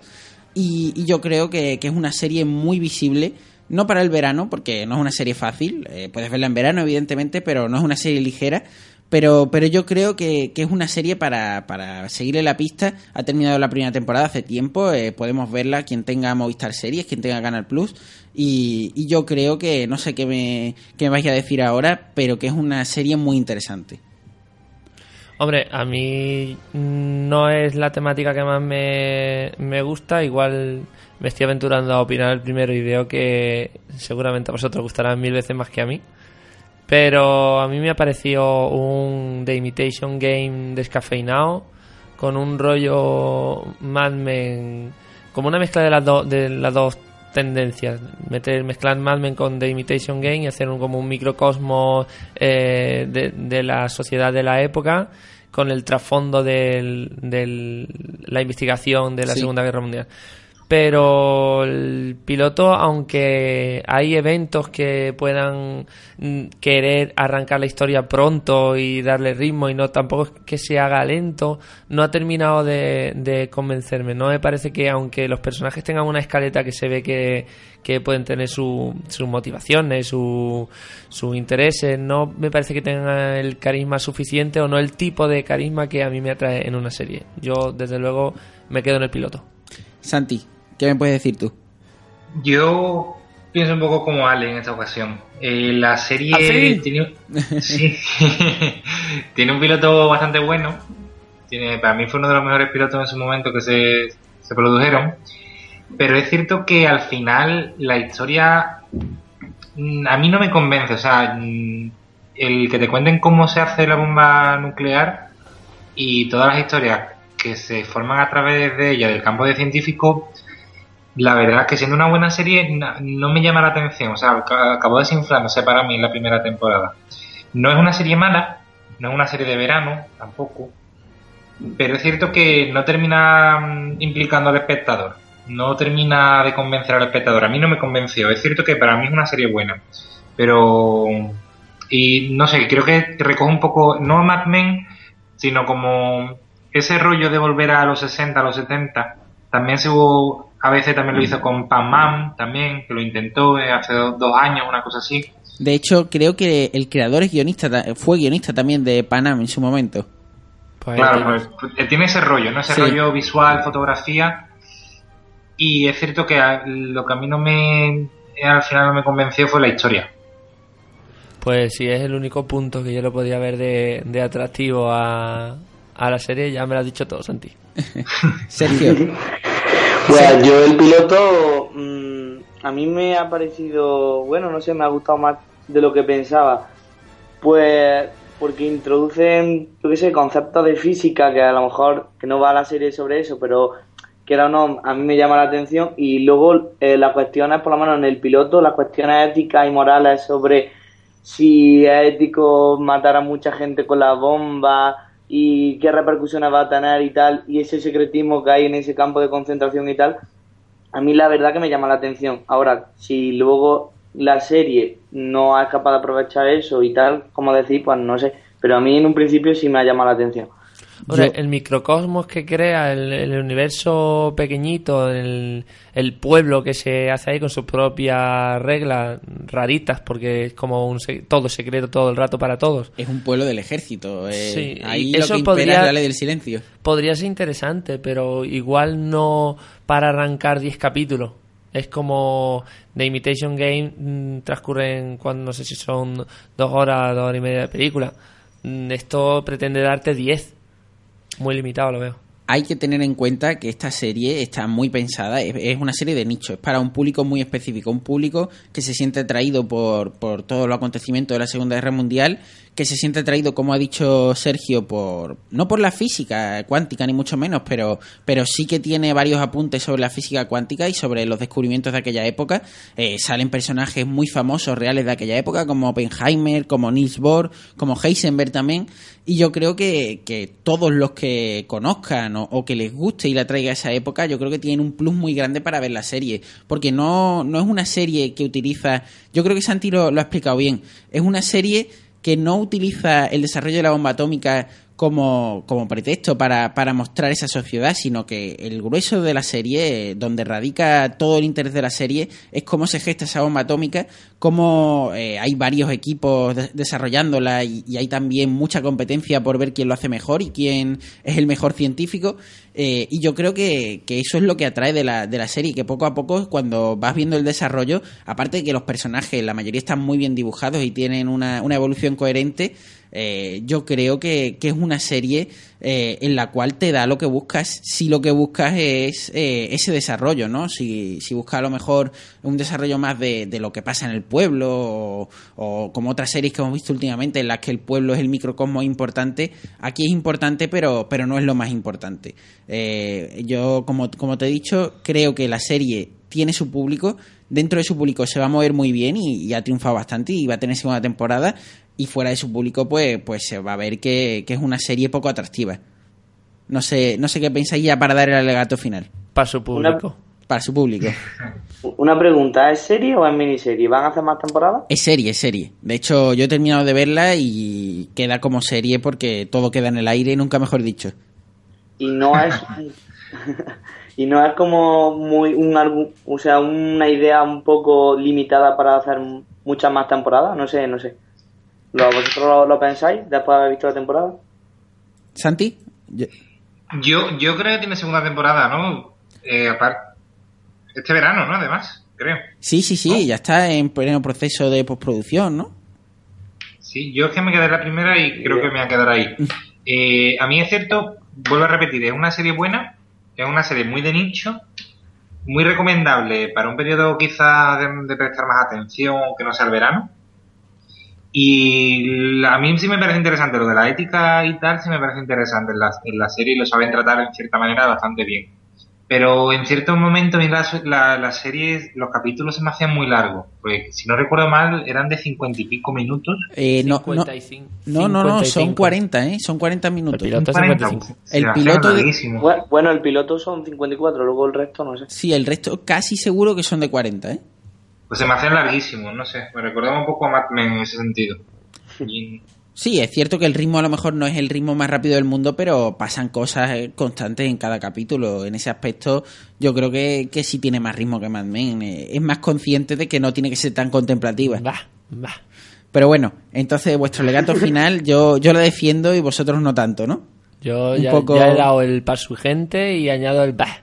Y, y yo creo que, que es una serie muy visible. No para el verano, porque no es una serie fácil. eh, puedes verla en verano, evidentemente, pero no es una serie ligera. Pero, pero yo creo que, que es una serie para, para seguirle la pista. Ha terminado la primera temporada hace tiempo. eh, podemos verla quien tenga Movistar Series, quien tenga Canal Plus. Y, yo creo que, no sé qué me, qué me vais a decir ahora, pero que es una serie muy interesante. Hombre, a mí no es la temática que más me, me gusta. Igual me estoy aventurando a opinar el primero y que seguramente a vosotros gustará mil veces más que a mí. Pero a mí me ha parecido un The Imitation Game descafeinado, con un rollo Mad Men, como una mezcla de las, dos de las dos tendencias. Meter, mezclar Mad Men con The Imitation Game y hacer un, como un microcosmos eh, de, de la sociedad de la época con el trasfondo de la investigación de la Sí. Segunda Guerra Mundial. Pero el piloto, aunque hay eventos que puedan mm, querer arrancar la historia pronto y darle ritmo y no tampoco es que se haga lento, no ha terminado de, convencerme. No me parece que aunque los personajes tengan una escaleta que se ve que, que pueden tener su- sus motivaciones, su- sus intereses, no me parece que tengan el carisma suficiente o no el tipo de carisma que a mí me atrae en una serie. Yo, desde luego, me quedo en el piloto. Santi, ¿qué me puedes decir tú? Yo pienso un poco como Ale en esta ocasión. Eh, la serie ¿Ah, sí? tiene, sí. tiene un piloto bastante bueno. Tiene, para mí fue uno de los mejores pilotos en su momento que se, se produjeron. Pero es cierto que al final la historia mm, a mí no me convence. O sea, mm, el que te cuenten cómo se hace la bomba nuclear y todas las historias que se forman a través de ella del campo de científico, la verdad es que siendo una buena serie no me llama la atención. O sea, ac- acabó desinflándose para mí la primera temporada. No es una serie mala, no es una serie de verano tampoco, pero es cierto que no termina mm, implicando al espectador. No termina de convencer al espectador. A mí no me convenció. Es cierto que para mí es una serie buena. Pero. Y no sé, creo que recoge un poco. No a Mad Men, sino como ese rollo de volver a los 60, a los 70. También se hubo. A veces también lo hizo con Pam Mam, también, que lo intentó eh, hace do- dos años, una cosa así. De hecho, creo que el creador es guionista, ta- fue guionista también de Panam en su momento. Claro, pues, pues, tiene ese rollo, ¿no? Ese Sí. rollo visual, fotografía. Y es cierto que lo que a mí no me. Al final no me convenció fue la historia. Pues si es el único punto que yo le podía ver de, de atractivo a, a la serie, ya me lo has dicho todo, Santi. Sergio. Pues yo el piloto mm, a mí me ha parecido, bueno, no sé, me ha gustado más de lo que pensaba. Pues porque introducen, yo qué sé, conceptos de física que a lo mejor que no va la serie sobre eso, pero que era no, a mí me llama la atención y luego eh, las cuestiones, por lo menos en el piloto, las cuestiones éticas y morales sobre si es ético matar a mucha gente con la bomba y qué repercusiones va a tener y tal, y ese secretismo que hay en ese campo de concentración y tal, a mí la verdad que me llama la atención. Ahora, si luego la serie no es capaz de aprovechar eso y tal, como decir, pues no sé. Pero a mí en un principio sí me ha llamado la atención. El microcosmos que crea, el, el universo pequeñito, el, el pueblo que se hace ahí con sus propias reglas raritas, porque es como un se- todo secreto todo el rato para todos. Es un pueblo del ejército. eh, Sí, ahí y lo eso que impera podría- es la ley del silencio. Podría ser interesante, pero igual no para arrancar 10 capítulos. Es como The Imitation Game mm, transcurren cuando no sé si son dos horas, dos horas y media de película. Mm, Esto pretende darte 10. Muy limitado lo veo. hay que tener en cuenta que esta serie está muy pensada, es, es una serie de nicho, es para un público muy específico, un público que se siente atraído por, por todos los acontecimientos de la Segunda Guerra Mundial, que se siente atraído, como ha dicho Sergio, por no por la física cuántica ni mucho menos, pero, pero sí que tiene varios apuntes sobre la física cuántica y sobre los descubrimientos de aquella época. Eh, salen personajes muy famosos reales de aquella época, como Oppenheimer, como Niels Bohr, como Heisenberg también. Y yo creo que, que todos los que conozcan o, que les guste y la traiga a esa época, yo creo que tienen un plus muy grande para ver la serie. Porque no, no es una serie que utiliza. Yo creo que Santi lo ha explicado bien. Es una serie que no utiliza el desarrollo de la bomba atómica como, como pretexto para, para mostrar esa sociedad, sino que el grueso de la serie, donde radica todo el interés de la serie, es cómo se gesta esa bomba atómica, cómo eh, hay varios equipos de- desarrollándola y hay también mucha competencia por ver quién lo hace mejor y quién es el mejor científico. Eh, y yo creo que, que eso es lo que atrae de la, de la serie, que poco a poco, cuando vas viendo el desarrollo, aparte de que los personajes, la mayoría están muy bien dibujados y tienen una, una evolución coherente, eh, yo creo que, que es una serie eh, en la cual te da lo que buscas si lo que buscas es eh, ese desarrollo, ¿no? Si, si buscas a lo mejor un desarrollo más de, de lo que pasa en el pueblo o, o como otras series que hemos visto últimamente en las que el pueblo es el microcosmo importante, aquí es importante pero, pero no es lo más importante. Eh, yo, como, como te he dicho, creo que la serie tiene su público, dentro de su público se va a mover muy bien y, y ha triunfado bastante y va a tener segunda temporada y fuera de su público pues, pues se va a ver que, que es una serie poco atractiva. No sé, no sé qué pensáis ya para dar el alegato final. Para su público. Para su público. Una pregunta, ¿es serie o es miniserie? ¿Van a hacer más temporadas? Es serie, es serie. De hecho, yo he terminado de verla y queda como serie porque todo queda en el aire, nunca mejor dicho. Y no es... y no es como muy un o sea, una idea un poco limitada para hacer muchas más temporadas, no sé, no sé. ¿Lo, ¿Vosotros lo, lo pensáis después de haber visto la temporada? ¿Santi? Yo- Yo, yo creo que tiene segunda temporada, ¿no? Eh, aparte, este verano, ¿no? Además, creo. Sí, sí, sí, ya está en pleno proceso de postproducción, ¿no? Sí, yo es que me quedé en la primera y creo que me voy a quedar ahí. Eh, a mí es cierto, vuelvo a repetir, es una serie buena, es una serie muy de nicho, muy recomendable para un periodo quizá de, de prestar más atención que no sea el verano. Y la- a mí sí me parece interesante lo de la ética y tal, sí me parece interesante en la, en la serie y lo saben tratar en cierta manera bastante bien. Pero en ciertos momentos en la, la, la serie los capítulos se me hacían muy largos. Pues si no recuerdo mal, eran de cincuenta y pico minutos. Eh, no, no, 55. no, no, no, son 55. 40, ¿eh? Son 40 minutos. El piloto es 40, 55. se El piloto de- bueno, el piloto son 54, luego el resto no sé. Sí, el resto casi seguro que son de 40, ¿eh? Pues se me hacían larguísimos, no sé. Me recordaba un poco a Mad Men en ese sentido. Y- Sí, es cierto que el ritmo a lo mejor no es el ritmo más rápido del mundo, pero pasan cosas eh, constantes en cada capítulo. En ese aspecto, yo creo que, que sí tiene más ritmo que Mad Men. Eh, Es más consciente de que no tiene que ser tan contemplativa. Va, va. Pero bueno, entonces vuestro legato final yo, yo lo defiendo y vosotros no tanto, ¿no? Yo Un ya, poco- ya he dado el par gente y añado el bah.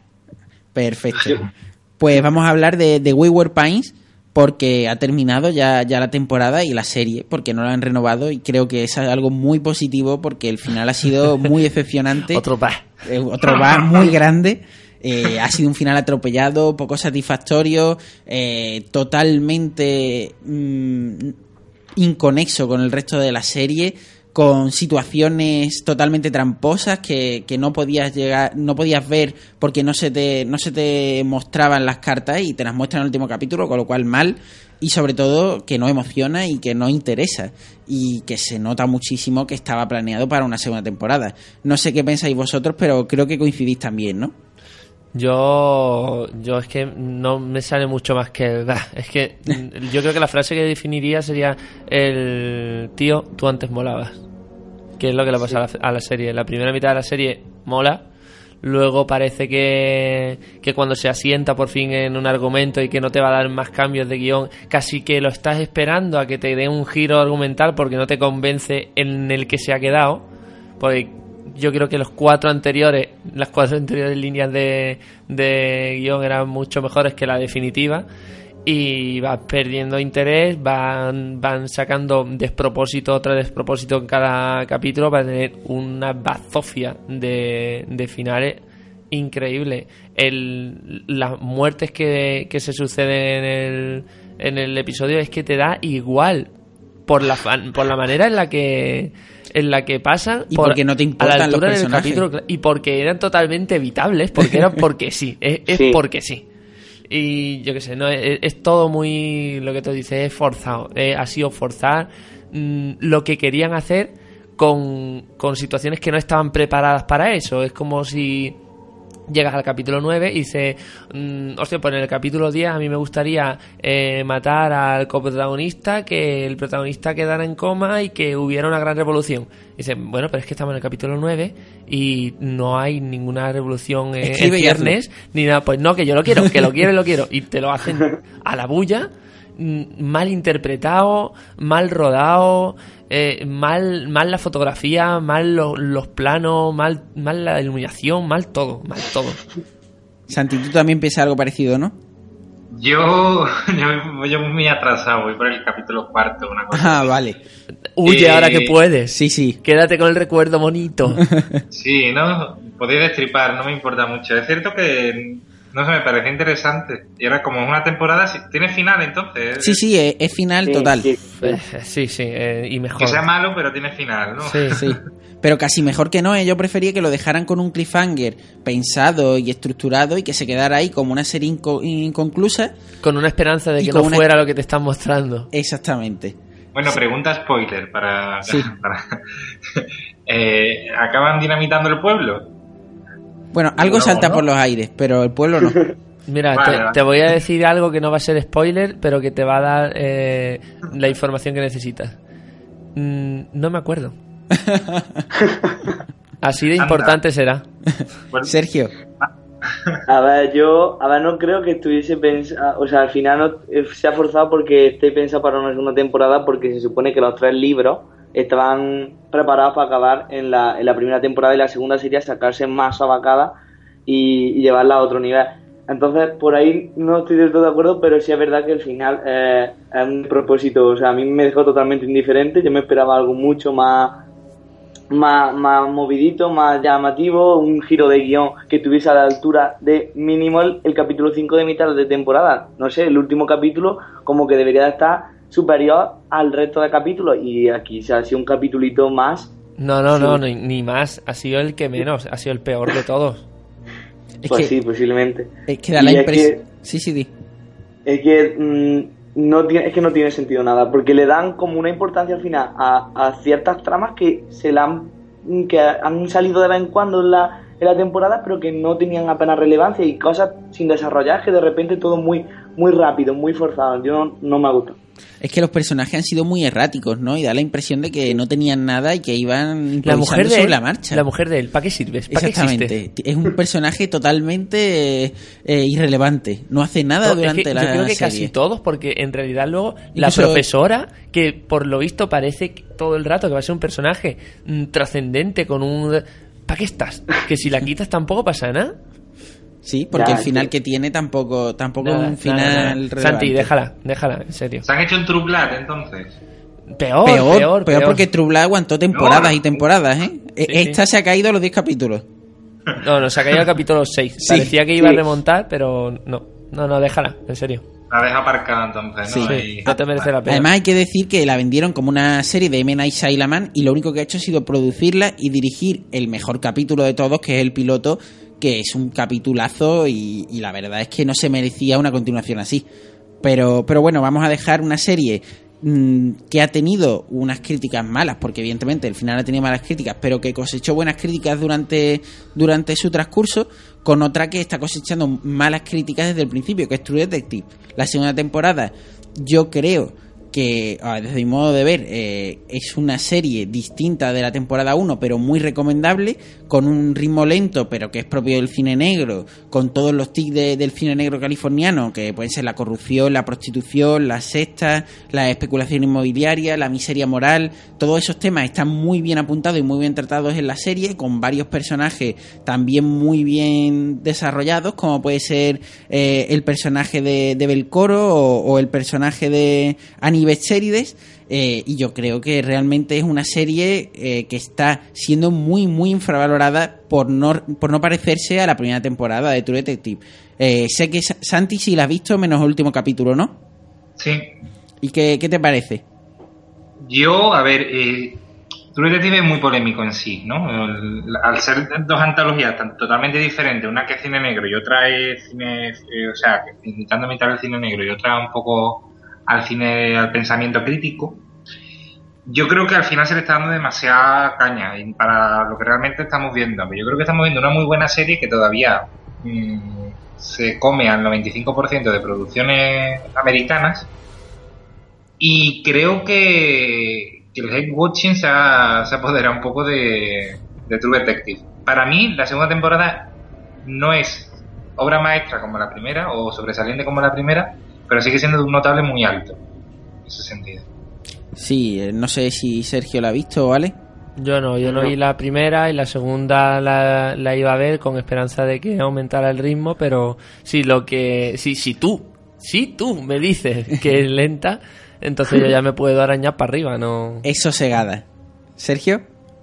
Perfecto. Pues vamos a hablar de, de Wayward Pines porque ha terminado ya, ya la temporada y la serie, porque no la han renovado y creo que es algo muy positivo porque el final ha sido muy decepcionante. Otro bah. Eh, otro va muy grande. Eh, ha sido un final atropellado, poco satisfactorio, eh, totalmente mm, inconexo con el resto de la serie, con situaciones totalmente tramposas que, que no podías llegar, no podías ver porque no se te, no se te mostraban las cartas y te las muestran en el último capítulo, con lo cual mal y sobre todo que no emociona y que no interesa y que se nota muchísimo que estaba planeado para una segunda temporada. No sé qué pensáis vosotros, pero creo que coincidís también, ¿no? Yo, yo es que no me sale mucho más que es que yo creo que la frase que definiría sería el tío, tú antes molabas, que es lo que le pasa a, la, a la serie. La primera mitad de la serie mola, luego parece que, que cuando se asienta por fin en un argumento y que no te va a dar más cambios de guion, casi que lo estás esperando a que te dé un giro argumental porque no te convence en el que se ha quedado, porque yo creo que los cuatro anteriores, las cuatro anteriores líneas de, de guion eran mucho mejores que la definitiva y vas perdiendo interés, van, van sacando despropósito tras despropósito en cada capítulo para tener una bazofia de, de finales increíble. El, las muertes que, que se suceden en el, en el episodio es que te da igual por la, por la manera en la que en la que pasan Y por- porque no te a la importan los altura del personajes. capítulo y porque eran totalmente evitables porque eran porque sí es, es Sí. porque sí y yo qué sé no es, es todo muy lo que tú dices es forzado Eh, ha sido forzar mm, lo que querían hacer con, con situaciones que no estaban preparadas para eso es como si llegas al capítulo 9 y dices, mm, hostia, pues en el capítulo 10 a mí me gustaría eh, matar al coprotagonista, que el protagonista quedara en coma y que hubiera una gran revolución. Y dices, bueno, pero es que estamos en el capítulo 9 y no hay ninguna revolución eh, en viernes, ni nada, pues no, que yo lo quiero, que lo quiero y lo quiero. Y te lo hacen a la bulla, mal interpretado, mal rodado, eh, mal, mal la fotografía, mal lo- los planos, mal, mal la iluminación, mal todo, mal todo. Santi, tú también piensas algo parecido, ¿no? Yo, yo, yo muy atrasado, voy por el capítulo cuarto, una cosa. Ah, vale. Huye Eh, ahora que puedes. Sí, sí. Quédate con el recuerdo bonito. Sí, no, podéis destripar, no me importa mucho. Es cierto que, no sé, me pareció interesante. Y era como una temporada, si- tiene final entonces. Sí, sí, es, es final total. Eh, Sí, sí, eh, y mejor. Que sea malo, pero tiene final, ¿no? Sí, Sí. Pero casi mejor que no, ¿eh? yo prefería que lo dejaran con un cliffhanger pensado y estructurado y que se quedara ahí como una serie inco- inconclusa. Con una esperanza de que no una- fuera lo que te están mostrando. Exactamente. Bueno, pregunta spoiler para... Sí. para- Eh, ¿Acaban dinamitando el pueblo? Bueno, algo No, salta ¿no? por los aires, pero el pueblo no. Mira, Vale, te, vale. te voy a decir algo que no va a ser spoiler, pero que te va a dar eh, la información que necesitas. Mm, no me acuerdo. Así de importante será. Sergio. A ver, yo, a ver, no creo que estuviese pensado, o sea, al final no, eh, se ha forzado porque esté pensado para una segunda temporada porque se supone que los tres libros estaban preparados para acabar en la, en la primera temporada y la segunda sería sacarse más abacada y, llevarla a otro nivel. Entonces, por ahí no estoy del todo de acuerdo, pero sí es verdad que el final eh, es un propósito, o sea, a mí me dejó totalmente indiferente, yo me esperaba algo mucho más más, más movidito, más llamativo, un giro de guion que estuviese a la altura de mínimo el, el capítulo 5 de mitad de temporada. No sé, el último capítulo como que debería de estar superior al resto de capítulos y aquí se ha sido un capitulito más. No, no, Sí. no, ni, ni más. Ha sido el que menos, ha sido el peor de todos. Es pues que, sí, posiblemente. es que da la impresión. Sí, sí, di. Es que mm, no tiene, es que no tiene sentido nada, porque le dan como una importancia al final a, a ciertas tramas que se la han, que han salido de vez en cuando en la, en la temporada, pero que no tenían apenas relevancia y cosas sin desarrollar que de repente todo muy muy rápido, muy forzado. Yo no, no me gusta. Es que los personajes han sido muy erráticos, ¿no? Y da la impresión de que no tenían nada y que iban La mujer de sobre él, la marcha. la mujer de él, ¿para qué sirves? ¿Para qué? Exactamente. Es un personaje totalmente eh, irrelevante. No hace nada No, es durante que la yo creo que serie. casi todos, porque en realidad luego la profesora, que por lo visto parece que todo el rato que va a ser un personaje mm, trascendente con un... ¿Para qué estás? Que si la quitas tampoco pasa nada. Sí, porque Ya, el final sí. que tiene tampoco tampoco Nada, es un final nada. relevante. Santi, déjala, déjala, en serio. ¿Se han hecho un True Blood entonces? Peor, Peor, peor, peor, porque True Blood aguantó temporadas y temporadas, ¿eh? E- sí. Esta se ha caído a los 10 capítulos. No, no, se ha caído el capítulo 6. Sí, Parecía que iba sí. a remontar, pero no. No, no, déjala, en serio. La deja aparcada entonces, ¿no? Sí. Y- No te merece la pena. Además hay que decir que la vendieron como una serie de M. Night Shyamalan y lo único que ha hecho ha sido producirla y dirigir el mejor capítulo de todos, que es el piloto, que es un capitulazo y, y la verdad es que no se merecía una continuación así. Pero, pero bueno, vamos a dejar una serie mm, que ha tenido unas críticas malas, porque evidentemente el final ha tenido malas críticas, pero que cosechó buenas críticas durante, durante su transcurso, con otra que está cosechando malas críticas desde el principio, que es True Detective. La segunda temporada, yo creo que desde mi modo de ver eh, es una serie distinta de la temporada 1 pero muy recomendable con un ritmo lento pero que es propio del cine negro con todos los tics de- del cine negro californiano que pueden ser la corrupción, la prostitución, las sectas, la especulación inmobiliaria, la miseria moral todos esos temas están muy bien apuntados y muy bien tratados en la serie con varios personajes también muy bien desarrollados como puede ser eh, el personaje de, de Belcoro o, o el personaje de Annie Becherides eh, y yo creo que realmente es una serie eh, que está siendo muy muy infravalorada por no, por no parecerse a la primera temporada de True Detective. Eh, sé que Sa- Santi sí la has visto menos el último capítulo, ¿no? Sí. ¿Y qué, qué te parece? Yo, a ver, eh, True Detective es muy polémico en sí, ¿no? El- al ser dos antologías tan totalmente diferentes, una que es cine negro y otra es cine, o sea, intentando imitar el cine negro y otra un poco al cine, al pensamiento crítico, yo creo que al final se le está dando demasiada caña para lo que realmente estamos viendo. Yo creo que estamos viendo una muy buena serie que todavía mm, se come al 95% de producciones americanas y creo que, que el hate watching se ha, se ha apoderado un poco de, de True Detective. Para mí, la segunda temporada no es obra maestra como la primera o sobresaliente como la primera, pero sigue siendo un notable muy alto en ese sentido. Sí, eh, no sé si Sergio la ha visto, ¿vale? Yo no, yo no vi la primera y la segunda la, la iba a ver con esperanza de que aumentara el ritmo, pero si lo que si si tú, si tú me dices que es lenta, entonces yo ya me puedo arañar para arriba, no. Es sosegada. Sergio.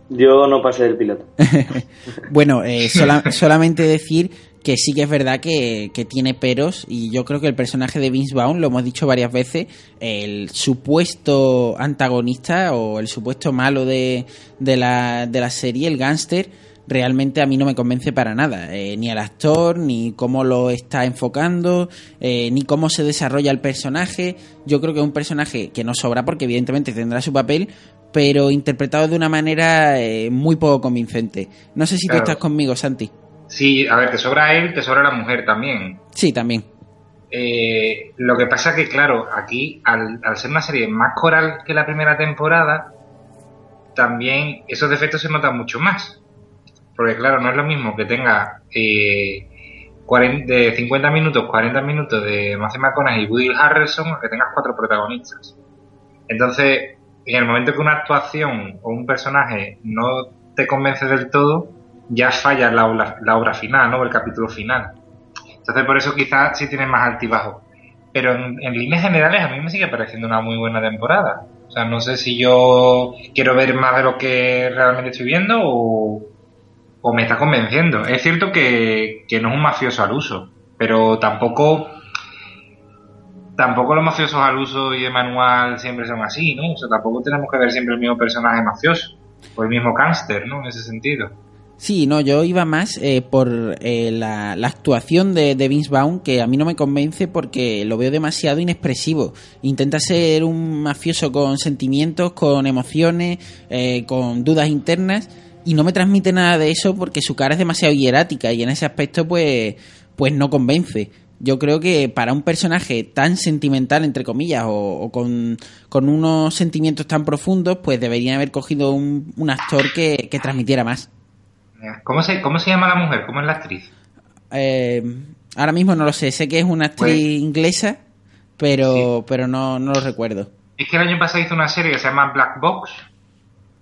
Yo no pasé del piloto. Bueno, eh, sola- solamente decir que sí que es verdad que, que tiene peros y yo creo que el personaje de Vince Vaughn, lo hemos dicho varias veces, el supuesto antagonista o el supuesto malo de, de, la, de la serie, el gángster, realmente a mí no me convence para nada. Eh, ni al actor, ni cómo lo está enfocando, eh, ni cómo se desarrolla el personaje. Yo creo que es un personaje que no sobra porque evidentemente tendrá su papel, pero interpretado de una manera eh, muy poco convincente. No sé si Claro. tú estás conmigo, Santi. Sí, a ver, te sobra él, te sobra la mujer también. Sí, también. Eh, lo que pasa que, claro, aquí, al, al ser una serie más coral que la primera temporada, también esos defectos se notan mucho más. Porque, claro, no es lo mismo que tenga eh, 40 de 50 minutos, 40 minutos de Matthew McConaughey y Woody Harrelson, que tengas cuatro protagonistas. Entonces, en el momento que una actuación o un personaje no te convence del todo, ya falla la obra, final, ¿no? El capítulo final. Entonces, por eso quizás sí tiene más altibajo. Pero en, líneas generales a mí me sigue pareciendo una muy buena temporada. O sea, no sé si yo quiero ver más de lo que realmente estoy viendo o, me está convenciendo. Es cierto que, que no es un mafioso al uso, pero tampoco tampoco los mafiosos al uso y de manual siempre son así, ¿no? O sea, tampoco tenemos que ver siempre el mismo personaje mafioso o el mismo gángster, ¿no? En ese sentido. Sí, no, yo iba más eh, por eh, la, la actuación de, Vince Vaughn, que a mí no me convence porque lo veo demasiado inexpresivo. Intenta ser un mafioso con sentimientos, con emociones, eh, con dudas internas, y no me transmite nada de eso porque su cara es demasiado hierática y en ese aspecto pues, pues no convence. Yo creo que para un personaje tan sentimental, entre comillas, o, o con, con unos sentimientos tan profundos, pues deberían haber cogido un, un actor que, que transmitiera más. ¿Cómo se, ¿Cómo se llama la mujer? ¿Cómo es la actriz? Eh, ahora mismo no lo sé, sé que es una actriz Pues- inglesa, pero, pero no, no lo recuerdo. Es que el año pasado hizo una serie que se llama Black Box.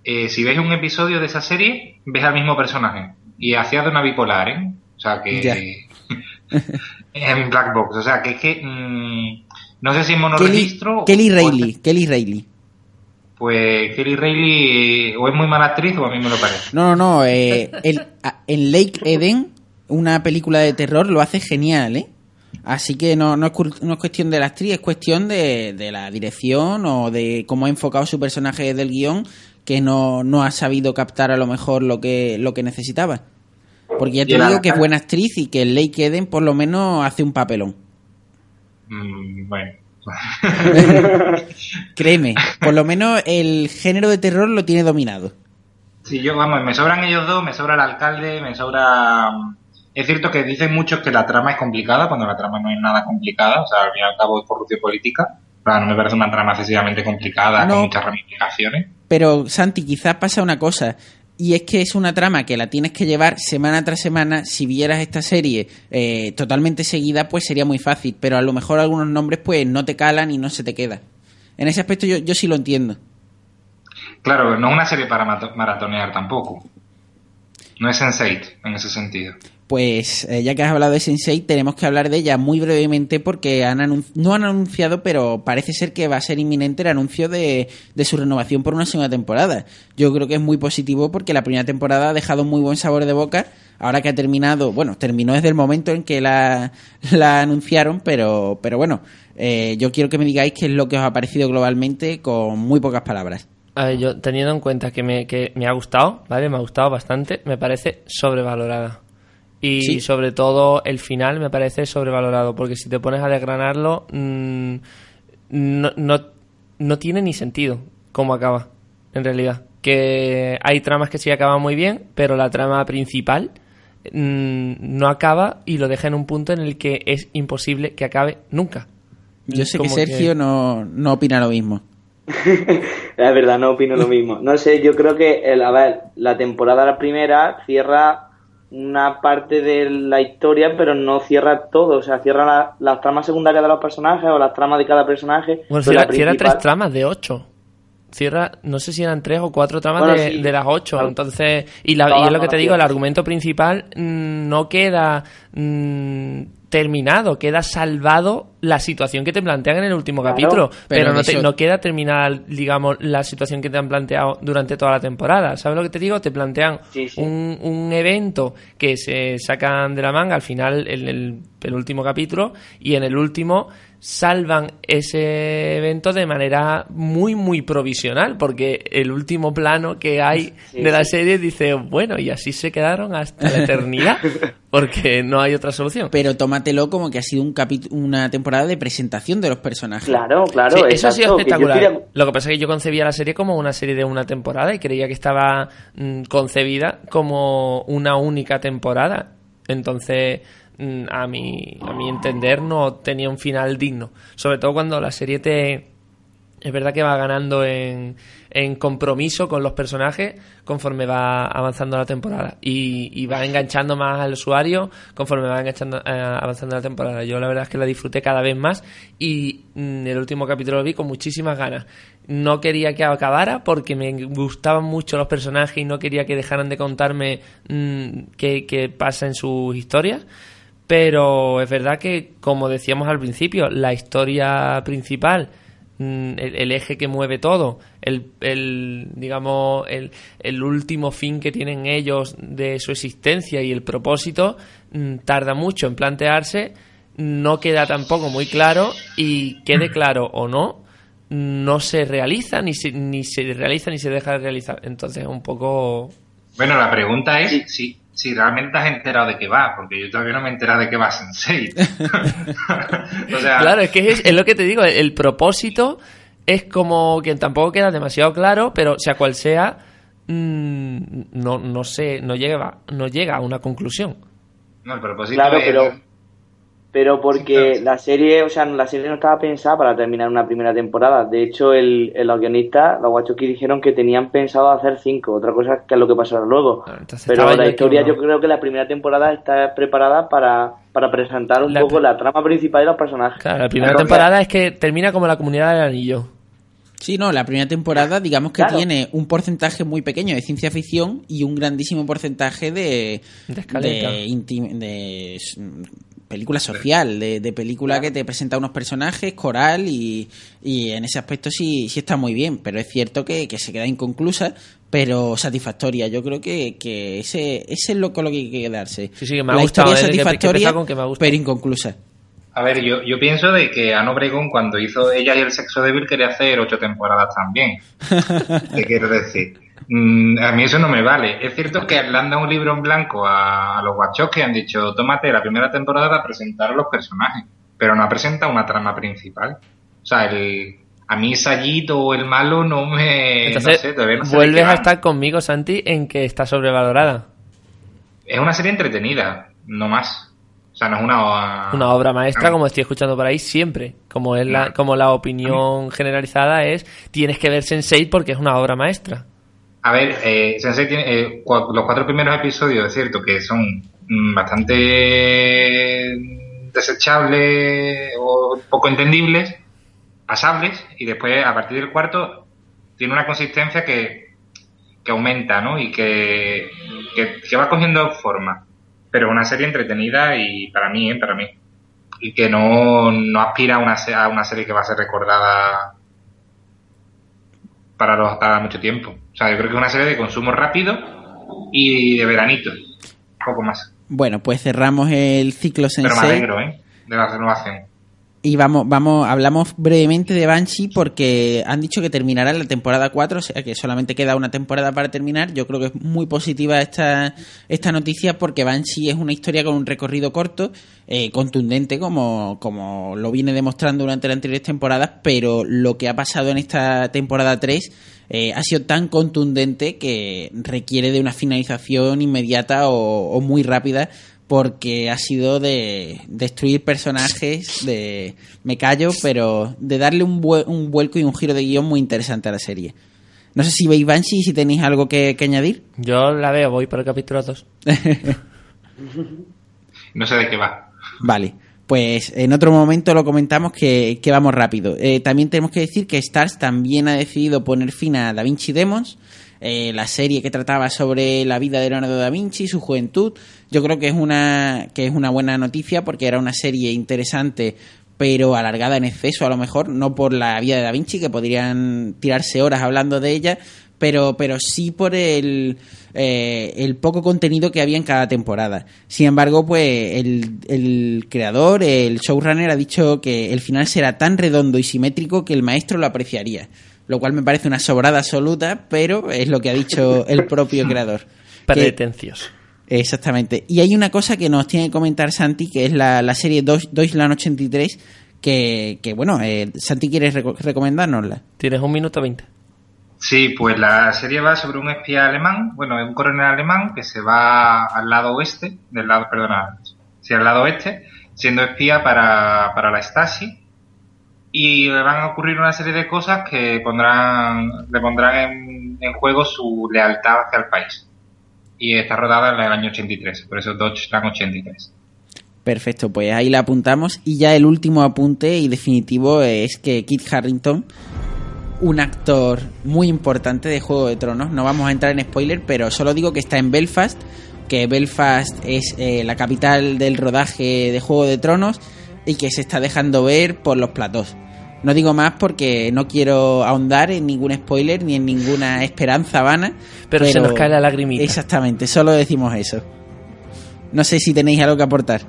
Eh, si ves un episodio de esa serie, ves al mismo personaje. Y hacía de una bipolar, ¿eh? O sea que... Ya. en Black Box. O sea que es que... mm, no sé si en Kelly, monorregistro... Kelly o- Reilly, Kelly Reilly. Pues Kelly Reilly o es muy mala actriz o a mí me lo parece. No, no, no, eh, el- en Lake Eden, una película de terror, lo hace genial, ¿eh? Así que no, no, es, cur- no es cuestión de la actriz, es cuestión de, de la dirección o de cómo ha enfocado su personaje del guion, que no, no ha sabido captar a lo mejor lo que, lo que necesitaba. Porque ya te digo que es buena actriz y que en Lake Eden por lo menos hace un papelón. Mm, bueno, Créeme, por lo menos el género de terror lo tiene dominado. Sí, yo, vamos, me sobran ellos dos, me sobra el alcalde, me sobra... Es cierto que dicen muchos que la trama es complicada, cuando la trama no es nada complicada, o sea, al fin y al cabo es corrupción política. Claro, no me parece una trama excesivamente complicada, No. con muchas ramificaciones. Pero, Santi, quizás pasa una cosa. Y es que es una trama que la tienes que llevar semana tras semana. Si vieras esta serie eh, totalmente seguida, pues sería muy fácil. Pero a lo mejor algunos nombres pues no te calan y no se te queda. En ese aspecto yo, yo sí lo entiendo. Claro, no es una serie para maratonear tampoco. No es Sense8 en ese sentido. Pues eh, ya que has hablado de Sense8, tenemos que hablar de ella muy brevemente porque han no han anunciado, pero parece ser que va a ser inminente el anuncio de, de su renovación por una segunda temporada. Yo creo que es muy positivo porque la primera temporada ha dejado muy buen sabor de boca. Ahora que ha terminado, bueno, terminó desde el momento en que la, la anunciaron, pero, pero bueno, eh, yo quiero que me digáis qué es lo que os ha parecido globalmente con muy pocas palabras. A ver, yo teniendo en cuenta que me, que me ha gustado, ¿vale? Me ha gustado bastante, me parece sobrevalorada. Y Sí. sobre todo el final me parece sobrevalorado, porque si te pones a desgranarlo, mm, no, no, no tiene ni sentido cómo acaba, en realidad. Que hay tramas que sí acaban muy bien, pero la trama principal mm, no acaba y lo deja en un punto en el que es imposible que acabe nunca. Yo sé que Como Sergio No, no opina lo mismo. Es verdad, no opino lo mismo. No sé, yo creo que, el, a ver, la temporada la primera cierra una parte de la historia, pero no cierra todo. O sea, cierra la- las tramas secundarias de los personajes o las tramas de cada personaje. Bueno, cierra, tres tramas de ocho. Cierra, no sé si eran tres o cuatro tramas Bueno, de, sí. de las ocho. Claro. Entonces, y, la, y es lo que te digo, el argumento principal mm, no queda mm, terminado, queda salvado la situación que te plantean en el último Claro, capítulo. pero Pero, no, te- eso- no queda terminada, digamos, la situación que te han planteado durante toda la temporada. ¿Sabes lo que te digo? Te plantean Sí, sí. Un, un evento que se sacan de la manga al final, en el, el último capítulo, y en el último salvan ese evento de manera muy, muy provisional, porque el último plano que hay Sí, de la sí. serie dice, bueno, y así se quedaron hasta la eternidad, porque no hay otra solución. Pero tómatelo como que ha sido un una temporada de presentación de los personajes. Claro, claro. Sí, eso ha sido que espectacular. Lo que pasa es que yo concebía la serie como una serie de una temporada y creía que estaba mm, concebida como una única temporada. Entonces, mm, a mi, a mi entender, no tenía un final digno. Sobre todo cuando la serie te. Es verdad que va ganando en, en compromiso con los personajes conforme va avanzando la temporada y, y va enganchando más al usuario conforme va enganchando, eh, avanzando la temporada. Yo la verdad es que la disfruté cada vez más y mm, el último capítulo lo vi con muchísimas ganas. No quería que acabara porque me gustaban mucho los personajes y no quería que dejaran de contarme mm, qué, pasa en sus historias. Pero es verdad que, como decíamos al principio, la historia principal, el, el eje que mueve todo, el, el, digamos, el, el último fin que tienen ellos de su existencia y el propósito, mm, tarda mucho en plantearse, no queda tampoco muy claro y quede claro o no, no se realiza, ni se, ni se realiza ni se deja de realizar. Entonces, un poco Bueno, la pregunta es si, si realmente has enterado de qué va, porque yo todavía no me he enterado de qué va Sensei. o sea, Claro, es que es, es lo que te digo, el, el propósito es como que tampoco queda demasiado claro, pero sea cual sea, mm, no, no sé, no llega, no llega a una conclusión. no, el propósito Claro, es- pero, pero porque la serie, o sea, la serie no estaba pensada para terminar una primera temporada. De hecho, el, el- los guionistas, los Wachowski dijeron que tenían pensado hacer cinco. Otra cosa es que es lo que pasará luego. entonces Pero la historia, yo creo que la primera temporada está preparada para, para presentar un La poco la trama principal de los personajes. Claro, la primera Entonces, temporada es que termina como la comunidad del anillo. Sí, no, la primera temporada, digamos que Claro. tiene un porcentaje muy pequeño de ciencia ficción y un grandísimo porcentaje de, De de, de, película social, de, de película que te presenta unos personajes, coral y, y en ese aspecto sí, sí está muy bien, pero es cierto que, que se queda inconclusa, pero satisfactoria. Yo creo que, que ese, ese es lo con lo que hay que quedarse. Sí, sí, que me ha La gustado, historia eh, que- que satisfactoria, empieza con que me ha gustado. pero inconclusa. A ver, yo, yo pienso de que Ana Obregón cuando hizo Ella y el sexo débil quería hacer ocho temporadas también. ¿Qué quiero decir? Mm, a mí eso no me vale. Es cierto que le han dado un libro en blanco a, a los guachos que han dicho, tómate la primera temporada para presentar a los personajes, pero no ha presentado una trama principal. O sea, el, a mí Sayito o el malo no me... Entonces, no sé, todavía no sé de vuelves a estar conmigo, Santi, en que está sobrevalorada. Es una serie entretenida, no más. O sea, no es una... Una obra maestra, como estoy escuchando por ahí, siempre. Como es la, como la opinión generalizada es, tienes que ver Sense8 porque es una obra maestra. A ver, eh, Sensei tiene eh, cua- los cuatro primeros episodios, es cierto que son mm, bastante desechables o poco entendibles, pasables, y después a partir del cuarto tiene una consistencia que, que aumenta, ¿no? Y que, que, que va cogiendo forma. Pero una serie entretenida y para mí, ¿eh? para mí. Y que no, no aspira a una, a una serie que va a ser recordada para, los, para mucho tiempo. O sea, yo creo que es una serie de consumo rápido y de veranito. Poco más. Bueno, pues cerramos el ciclo Pero me Sensei. alegro, ¿eh? De la renovación. Y vamos, vamos, hablamos brevemente de Banshee porque han dicho que terminará la temporada 4, o sea que solamente queda una temporada para terminar. Yo creo que es muy positiva esta, esta noticia porque Banshee es una historia con un recorrido corto, eh, contundente, como, como lo viene demostrando durante las anteriores temporadas, pero lo que ha pasado en esta temporada 3 eh, ha sido tan contundente que requiere de una finalización inmediata o, o muy rápida porque ha sido de destruir personajes, de me callo, pero de darle un, un vuelco y un giro de guion muy interesante a la serie. No sé si veis Banshee y si tenéis algo que, que añadir. Yo la veo, voy por el capítulo 2. No sé de qué va. Vale, pues en otro momento lo comentamos que, que vamos rápido. Eh, también tenemos que decir que Stars también ha decidido poner fin a Da Vinci Demons, eh, la serie que trataba sobre la vida de Leonardo da Vinci, su juventud. Yo creo que es una que es una buena noticia porque era una serie interesante pero alargada en exceso a lo mejor, no por la vida de Da Vinci, que podrían tirarse horas hablando de ella, pero, pero sí por el, eh, el poco contenido que había en cada temporada. Sin embargo, pues el, el creador, el showrunner, ha dicho que el final será tan redondo y simétrico que el maestro lo apreciaría. Lo cual me parece una sobrada absoluta, pero es lo que ha dicho el propio creador. Pretencioso. Exactamente. Y hay una cosa que nos tiene que comentar Santi, que es la, la serie Deutschland 83, que, que bueno, eh, Santi quiere reco- recomendárnosla. Tienes un minuto veinte. Sí, pues la serie va sobre un espía alemán, bueno, un coronel alemán que se va al lado oeste, del lado, perdona, sí, al lado oeste, siendo espía para, para la Stasi, y le van a ocurrir una serie de cosas que pondrán, le pondrán en, en juego su lealtad hacia el país. Y está rodada en el año 83, por eso Deutschland 83. Perfecto, pues ahí la apuntamos. Y ya el último apunte y definitivo es que Kit Harrington, un actor muy importante de Juego de Tronos, no vamos a entrar en spoiler, pero solo digo que está en Belfast, que Belfast es eh, la capital del rodaje de Juego de Tronos y que se está dejando ver por los platós. No digo más porque no quiero ahondar en ningún spoiler ni en ninguna esperanza vana. Pero se nos cae la lagrimita. Exactamente, solo decimos eso. No sé si tenéis algo que aportar.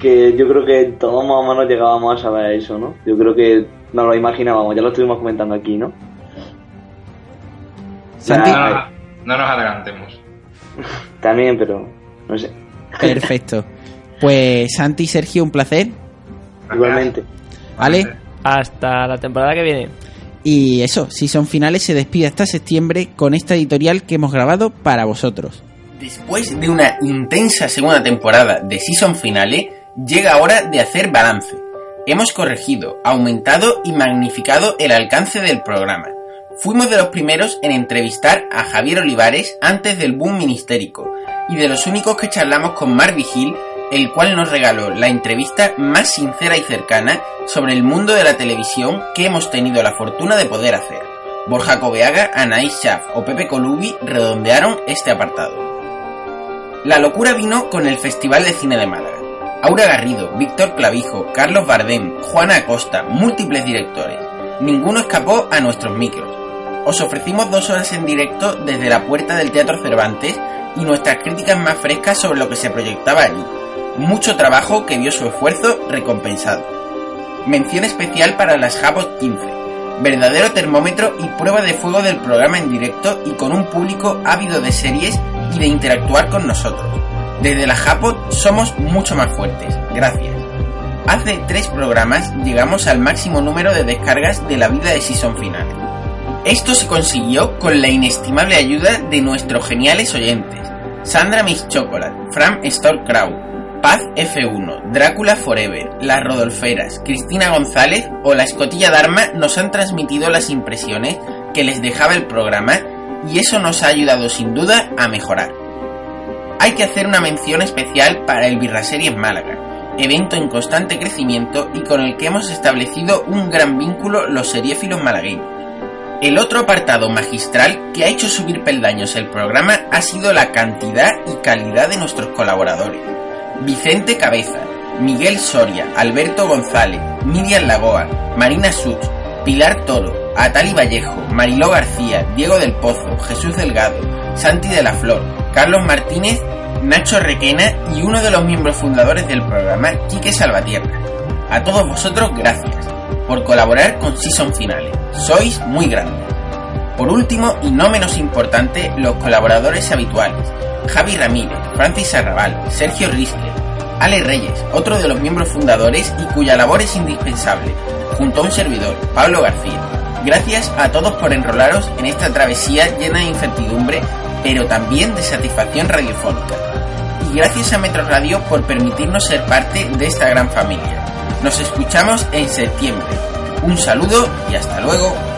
Que yo creo que todos más o menos llegábamos a saber eso, ¿no? Yo creo que nos lo imaginábamos, ya lo estuvimos comentando aquí, ¿no? Santi. No, no, no nos adelantemos. También, pero no sé. Perfecto. Pues Santi, Sergio, un placer. Igualmente. ¿Vale? Hasta la temporada que viene. Y eso, si son finales, se despide hasta septiembre con esta editorial que hemos grabado para vosotros. Después de una intensa segunda temporada de Season Finale, llega hora de hacer balance. Hemos corregido, aumentado y magnificado el alcance del programa. Fuimos de los primeros en entrevistar a Javier Olivares antes del boom ministérico y de los únicos que charlamos con Mark Vigil, el cual nos regaló la entrevista más sincera y cercana sobre el mundo de la televisión que hemos tenido la fortuna de poder hacer. Borja Coveaga, Anaís Schaff o Pepe Colubi redondearon este apartado. La locura vino con el Festival de Cine de Málaga. Aura Garrido, Víctor Clavijo, Carlos Bardem, Juana Acosta, múltiples directores. Ninguno escapó a nuestros micros. Os ofrecimos dos horas en directo desde la puerta del Teatro Cervantes y nuestras críticas más frescas sobre lo que se proyectaba allí. Mucho trabajo que vio su esfuerzo recompensado. Mención especial para las Japot 15, verdadero termómetro y prueba de fuego del programa en directo y con un público ávido de series y de interactuar con nosotros. Desde la Japot somos mucho más fuertes. Gracias. Hace tres programas llegamos al máximo número de descargas de la vida de Season Final. Esto se consiguió con la inestimable ayuda de nuestros geniales oyentes. Sandra Miss Chocolate, Fram Storkrau, Paz F1, Drácula Forever, Las Rodolferas, Cristina González o la Escotilla Dharma nos han transmitido las impresiones que les dejaba el programa y eso nos ha ayudado sin duda a mejorar. Hay que hacer una mención especial para el Birraseries Málaga, evento en constante crecimiento y con el que hemos establecido un gran vínculo los seriéfilos malagueños. El otro apartado magistral que ha hecho subir peldaños el programa ha sido la cantidad y calidad de nuestros colaboradores. Vicente Cabeza, Miguel Soria, Alberto González, Miriam Lagoa, Marina Such, Pilar Toro, Atali Vallejo, Mariló García, Diego del Pozo, Jesús Delgado, Santi de la Flor, Carlos Martínez, Nacho Requena y uno de los miembros fundadores del programa, Quique Salvatierra. A todos vosotros, gracias por colaborar con Season Finale. Sois muy grandes. Por último, y no menos importante, los colaboradores habituales. Javi Ramírez, Francis Arrabal, Sergio Risker, Ale Reyes, otro de los miembros fundadores y cuya labor es indispensable, junto a un servidor, Pablo García. Gracias a todos por enrolaros en esta travesía llena de incertidumbre, pero también de satisfacción radiofónica. Y gracias a Metro Radio por permitirnos ser parte de esta gran familia. Nos escuchamos en septiembre. Un saludo y hasta luego.